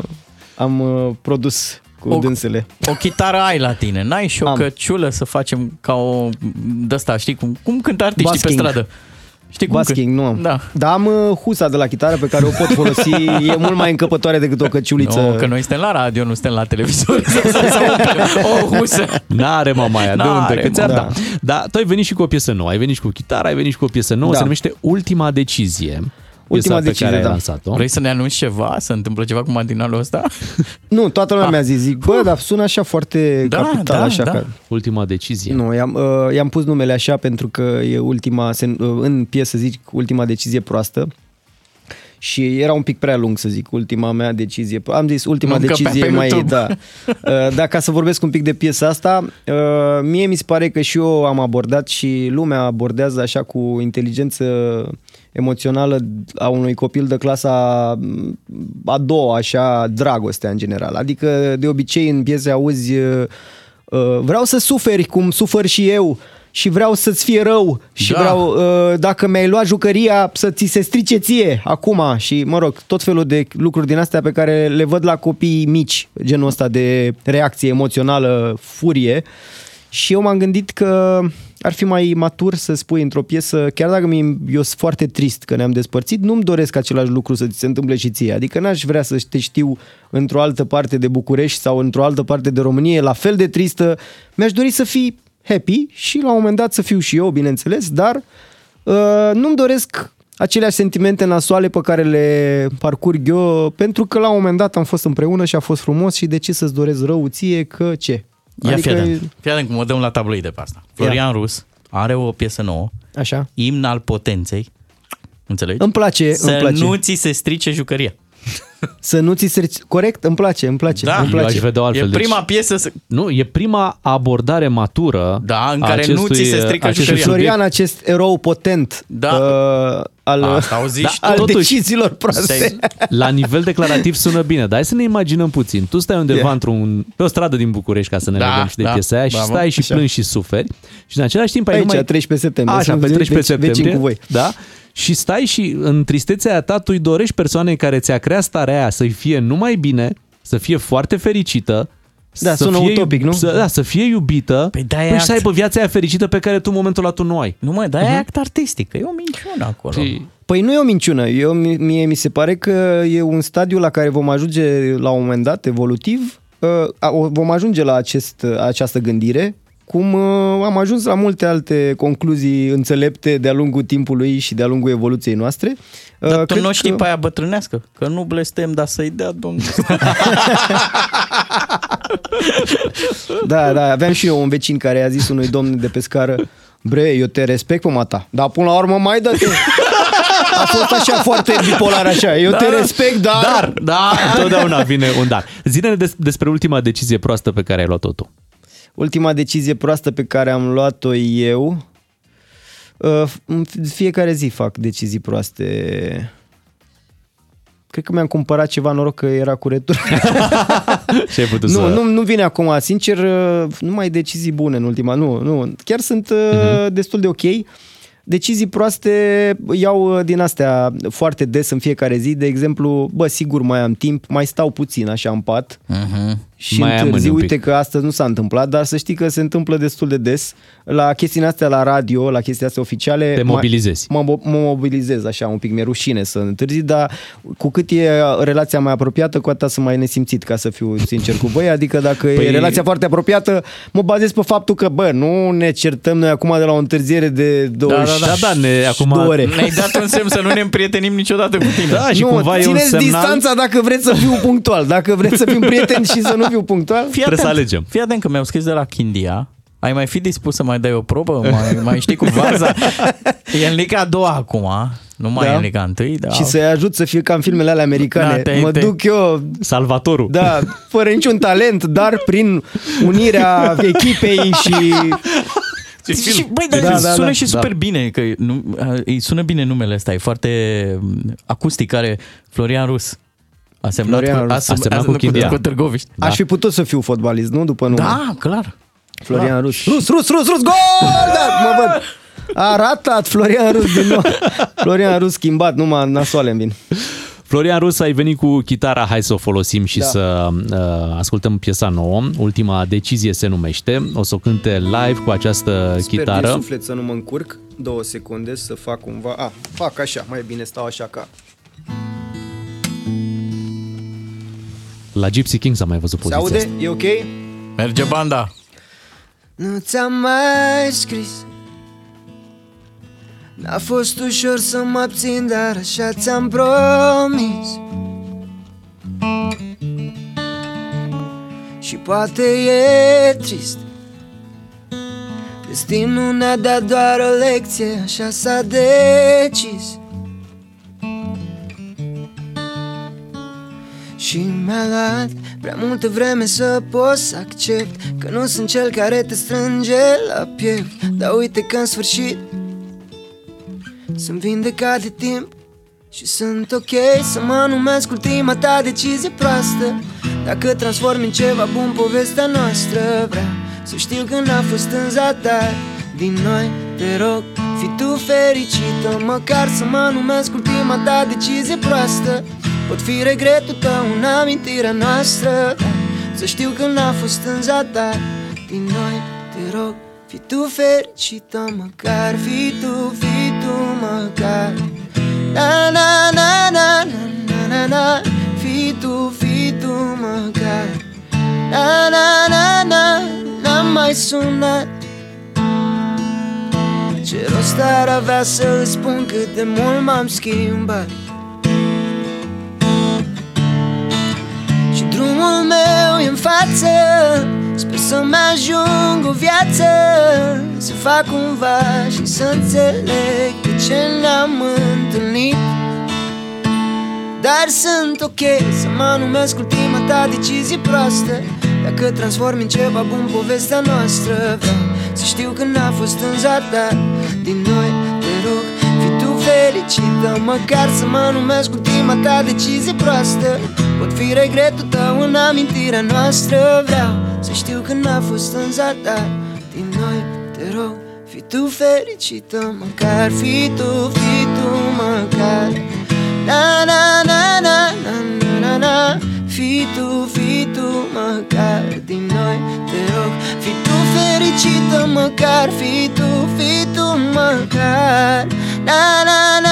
am uh, produs cu O- dânsele. O chitară ai la tine, n-ai și o Am. căciulă să facem ca o... de-asta, știi, cum, cum cântă artiștii Basking. pe stradă. Știi cum Basking, cânt? nu am. Da. Dar am uh, husa de la chitară pe care o pot folosi, e mult mai încăpătoare decât o căciuliță. No, că noi suntem la radio, nu suntem la televizor. să, să, să umplem o husă. N-are mamaia, de N-are, unde? Că ți-ar mă. da. Dar tu ai venit și cu o piesă nouă, ai venit și cu chitară, ai venit și cu o piesă nouă, Da. se numește Ultima Decizie. Ultima Piesa pe Decizie, care ai da. lansat-o. Vrei să ne anunți ceva? Se întâmplă ceva cu matinalul ăsta? Nu, toată lumea Ah. mi-a zis, zic, bă, dar sună așa foarte Da, capital, da, așa da. că... Ultima decizie. Nu, i-am, uh, i-am pus numele așa pentru că e ultima, se, uh, în piesă zic ultima decizie proastă și era un pic prea lung să zic ultima mea decizie. Am zis ultima Nu încăpea decizie pe mai YouTube. da. Uh, Da, ca să vorbesc un pic de piesa asta, uh, mie mi se pare că și eu am abordat și lumea abordează așa cu inteligență emoțională a unui copil de clasa a doua, așa, dragostea în general. Adică de obicei în piese auzi uh, uh, vreau să suferi cum sufăr și eu și vreau să-ți fie rău și Da. vreau, uh, dacă mi-ai luat jucăria, să ți se strice ție acum și, mă rog, tot felul de lucruri din astea pe care le văd la copii mici, genul ăsta de reacție emoțională, furie și eu m-am gândit că ar fi mai matur să spui într-o piesă, chiar dacă mi eu sunt foarte trist că ne-am despărțit, nu-mi doresc același lucru să ți se întâmple și ție. Adică n-aș vrea să te știu într-o altă parte de București sau într-o altă parte de România, la fel de tristă. Mi-aș dori să fii happy și la un moment dat să fiu și eu, bineînțeles, dar uh, nu-mi doresc aceleași sentimente nasoale pe care le parcurg eu, pentru că la un moment dat am fost împreună și a fost frumos și de ce să-ți doresc rău ție, că ce? Ia adică... fii atent. Fii atent cum o dăm la tabloide pe asta. Florian Rus are o piesă nouă, Așa. Imn al potenței. Înțelegi? Îmi place, să îmi place. nu ți se strice jucăria. Să nu ți se... Corect? Îmi place, îmi place. Da, îmi Eu place. aș vedea altfel. E prima piesă să... Nu, e prima abordare matură Da, în a care nu acestui, ți se strică acestui jucăria. subiect. Florian, acest erou potent Da. uh, al, Asta au zis da, tu. al Totuși, deciziilor proaste. stai- La nivel declarativ sună bine, dar hai să ne imaginăm puțin. Tu stai undeva Ia. într-un, pe o stradă din București, ca să ne Da, legăm și de da, piesa aia, și bravo. stai și Așa. plângi și suferi. Și în același timp ai Aici, numai... 13 septembrie. Așa, sunt pe 13 veci- vecini septembrie. cu voi. Da? Și stai și în tristețea aia ta tu îi dorești persoanei care ți-a creat starea aia să-i fie numai bine, să fie foarte fericită, Da, să sună fie, utopic, nu? Să, da, să fie iubită Păi de-aia păi e și să act. aibă viața aia fericită pe care tu în momentul ăla tu nu ai. Nu mă, dar e act artistic, că e o minciună acolo. Și Păi nu e o minciună. Eu, mie mi se pare că e un stadiu la care vom ajunge la un moment dat, evolutiv. Uh, a- o- Vom ajunge la acest, această gândire, cum uh, am ajuns la multe alte concluzii înțelepte de-a lungul timpului și de-a lungul evoluției noastre. Uh, Dar tu cred nu știi că- pe aia bătrânească, că nu blestem, dar să-i dea Domnul. Da, da, aveam și eu un vecin care a zis unui domn de pe scară Bre, eu te respect pe mata, dar până la urmă mai dă-te. A fost așa foarte bipolar așa. Eu Da, te da. respect, dar... Dar, da, întotdeauna vine un dar. Zine-ne des- despre ultima decizie proastă pe care ai luat-o tu. Ultima decizie proastă pe care am luat-o eu... Uh, în fiecare zi fac decizii proaste. Cred că mi-am cumpărat ceva noroc că era cu retur. Ce ai putut nu, să... nu, nu vine acum, sincer, uh, nu mai decizii bune în ultima, nu, nu. Chiar sunt uh, destul de ok. Decizii proaste iau uh, din astea foarte des în fiecare zi. De exemplu, bă, sigur mai am timp, mai stau puțin așa în pat Uh-huh. Și Mai amâni întârzi. un pic. Uite că astăzi nu s-a întâmplat, dar să știi că se întâmplă destul de des. La chestiile astea la radio, la chestiile astea oficiale... Te mai- mobilizezi. Mă, mo- mă mobilizez așa un pic, mi-e rușine să întârzi, dar cu cât e relația mai apropiată, cu atât sunt mai nesimțit, ca să fiu sincer cu voi. Adică dacă păi... Păi- e relația foarte apropiată, mă bazez pe faptul că, bă, nu ne certăm noi acum de la o întârziere de 20 da, da, da, ne- acum- ore. Ne-ai dat un semn să nu ne împrietenim niciodată cu tine. Da, și nu, cumva e un țineți semnal... distanța dacă vreți să fiu punctual. Dacă vreți să fim prieteni și să nu fiu punctual, Fii Trebuie să atent. alegem. Fii atent că mi-au scris de la Chindia. Ai mai fi dispus să mai dai o probă? Mai, mai știi cu vaza? E în liga a doua acum, nu mai Da. e în liga a întâi. Da. și să-i ajut să fie ca în filmele alea americane. Da, te- mă te- duc eu Salvatorul. Da, fără niciun talent, dar prin unirea echipei și... Și, băi, dar Da, da, da, sună da. și super bine, că nu, îi sună bine numele ăsta, e foarte mm, acustic, are Florian Rus. A semnat, Florian cu, Rus. a, A semnat semnat cu cu, Chindia. cu Târgoviște. Da. Aș fi putut să fiu fotbalist, nu? După nume. Da, clar. Florian Rus. Rus, Rus, Rus, Rus, gol! Da, mă văd. A ratat Florian Rus din nou. Florian Rus schimbat, numai nasoale îmi vin. Florian Rus, ai venit cu chitara, hai să o folosim și Da. să uh, ascultăm piesa nouă. Ultima decizie se numește. O să o cânte live cu această Sper chitară. din suflet să nu mă încurc. Două secunde să fac cumva... A, fac așa, mai bine stau așa ca... La Gypsy King s-a mai văzut Se poziția aude? asta. E ok? Merge banda. Nu ți-am mai scris N-a fost ușor să mă abțin, dar așa ți-am promis Și poate e trist Destinul ne-a dat doar o lecție, așa s-a decis Și mi-a luat prea multă vreme să pot să accept Că nu sunt cel care te strânge la piept. Dar uite că în sfârșit Sunt vindecat de timp Și sunt ok să mă numesc ultima ta decizie proastă. Dacă transform în ceva bun povestea noastră Vreau să știu că n-a fost în zadar. Din noi te rog, fi tu fericită Măcar să mă numesc ultima ta decizie proastă Pot fi regretul tău în amintirea noastră. Dar să știu că n-a fost în zadar Din noi. Te rog, fi tu fericită Măcar fi tu, fi tu măcar. Na na na na na na na Fi tu, fi tu măcar. Na na na na N-am mai sunat. Ce rost ar avea să îți spun cât de mult m-am schimbat drumul meu e în față. Sper să-mi ajung o viață Să fac cumva și să înțeleg De ce ne-am întâlnit. Dar sunt ok să mă numesc ultima ta decizie proastă. Dacă transform în ceva bun povestea noastră Vreau să știu că n-a fost în zadar. Din noi fericită Măcar să mă numesc ultima ta decizie proastă. Pot fi regretul tău în amintirea noastră. Vreau să știu că n-a fost în zadar Din noi te rog, fi tu fericită Măcar fi tu, fi tu măcar. Na na na na na na na na Fi tu, fi tu măcar. Din noi Te rog, fi tu fericită măcar Fi tu, fi tu măcar. Na na na na na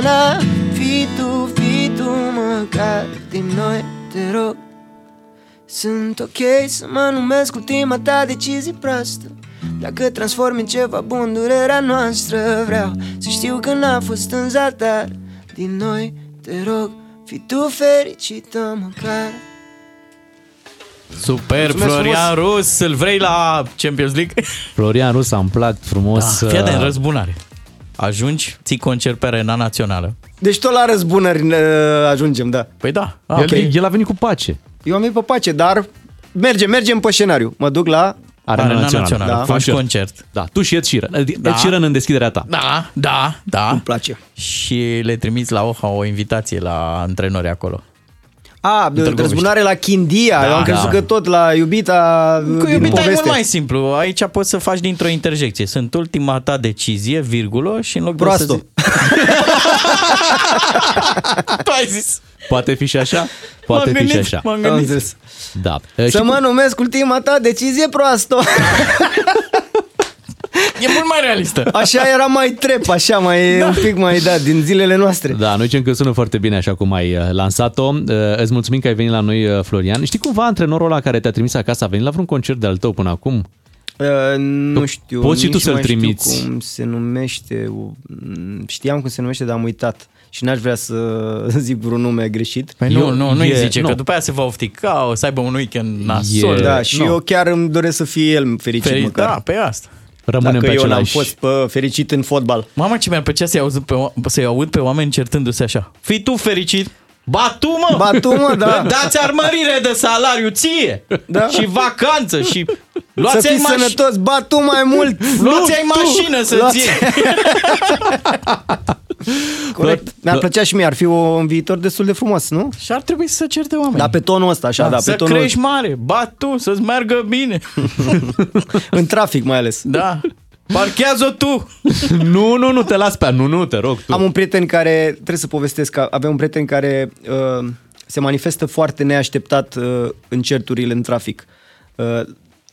na na na Fi tu, fi tu măcar din noi Te rog sunt ok să mă numesc ultima ta decizie proastă Dacă transform în ceva bun durerea noastră Vreau să știu că n-a fost în zadar Din noi te rog, fi tu fericită măcar Super, Mulțumesc Florian Rus, îl vrei la Champions League? Florian Rus a împlat frumos. Da, fii atent, uh, răzbunare. Ajungi, ții concert pe Arena Națională. Deci tot la răzbunări ne ajungem, da. Păi da. El, el a venit cu pace. Eu am venit pe pace, dar mergem, mergem pe scenariu. Mă duc la Arena, Arena Națională. Națională. Da. Faci concert. Da, tu și Ed Sheeran. Ed Da. Sheeran în deschiderea ta. Da, da, da. Îmi place. Și le trimiți la OHA o invitație la antrenori acolo. A, Târgoviște. răzbunare la Chindia. Da, Eu am crezut da. că tot la iubita Cu din iubita e poveste. mult mai simplu. Aici poți să faci dintr-o interjecție. Sunt ultima ta decizie, virgulă, și în loc Proasto. de să zici... tu ai zis. Poate fi și așa? Poate M-am fi și gândit, așa. m-am Am gândit. înțeles. Da. Să Știi mă cum- numesc ultima ta decizie proastă. E mult mai realistă. Așa era mai trep, așa mai da. un pic mai da, din zilele noastre. Da, noi zicem că sună foarte bine așa cum ai uh, lansat-o. Uh, Îți mulțumim că ai venit la noi, uh, Florian. Știi cumva antrenorul ăla care te-a trimis acasă a venit la vreun concert de-al tău până acum? Uh, nu știu. Poți și tu nici să-l mai știu trimiți. cum se numește. Mm, Știam cum se numește, dar am uitat. Și n-aș vrea să zic vreun nume greșit. Păi nu, nu, nu-i zice, că după aia se va oftica, o să aibă un weekend nasol. Da, și eu chiar îmi doresc să fie el fericit Feri- măcar. Da, pe asta. Rămânem Dacă pe eu n-am același... fost pe, fericit în fotbal. Mamă, ce mi-ar plăcea să-i aud pe, o- să-i aud pe oameni certându-se așa. Fii tu fericit? Ba tu, mă! Ba tu, mă, da. Dați armărire de salariu ție! Da. Și vacanță și... Luați să fiți sănătos, ba tu mai mult! Luați-ai nu tu. mașină să Luați- ție! Corect. Mi-ar plăcea și mie, ar fi o, un viitor destul de frumos, nu? Și ar trebui să cer de oameni. Da, pe tonul ăsta, așa, da, pe să tonul crești mare, ba tu, să-ți meargă bine. În trafic mai ales. Da. Parchează tu! nu, nu, nu, te las pe nu, nu, te rog tu. Am un prieten care, trebuie să povestesc, că avea un prieten care uh, se manifestă foarte neașteptat uh, în certurile în trafic. Uh,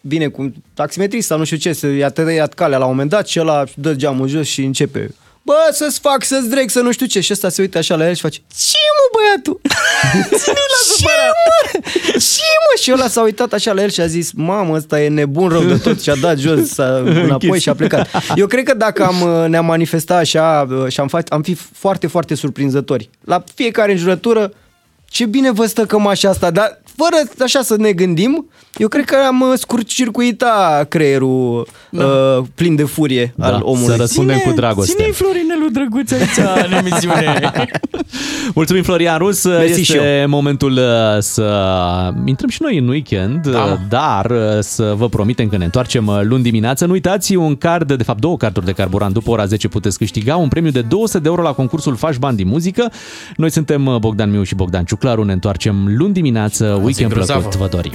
vine cu un taximetrist sau nu știu ce, să i-a tăiat calea la un moment dat și ăla dă geamul jos și începe Bă, să-ți fac, să-ți dreg, să nu știu ce. Și ăsta se uită așa la el și face Ce mă, băiatul? Ce mă? Ce mă? Și ăla s-a uitat așa la el și a zis Mamă, ăsta e nebun rău de tot Și a dat jos s-a, înapoi Închis. și a plecat Eu cred că dacă am, uh, ne-am manifestat așa uh, Și am, fa- am fi foarte, foarte surprinzători La fiecare înjurătură Ce bine vă stă cămașa asta Dar fără așa să ne gândim Eu cred că am uh, scurt-circuita creierul uh, Plin de furie Da, al omului să răspundem cu dragoste. Ține-i Florinelu drăguț aici în emisiune. Mulțumim, Florian Rus. Mersi și este momentul uh, să intrăm și noi în weekend, Da. uh, dar uh, să vă promitem că ne întoarcem uh, luni dimineață. Nu uitați, un card, de fapt două carduri de carburant după ora 10 puteți câștiga, un premiu de 200 de euro la concursul Faci Bani din Muzică. Noi suntem uh, Bogdan Miu și Bogdan Ciuclaru, ne întoarcem luni dimineață, weekend grozavă. plăcut, vă dorim.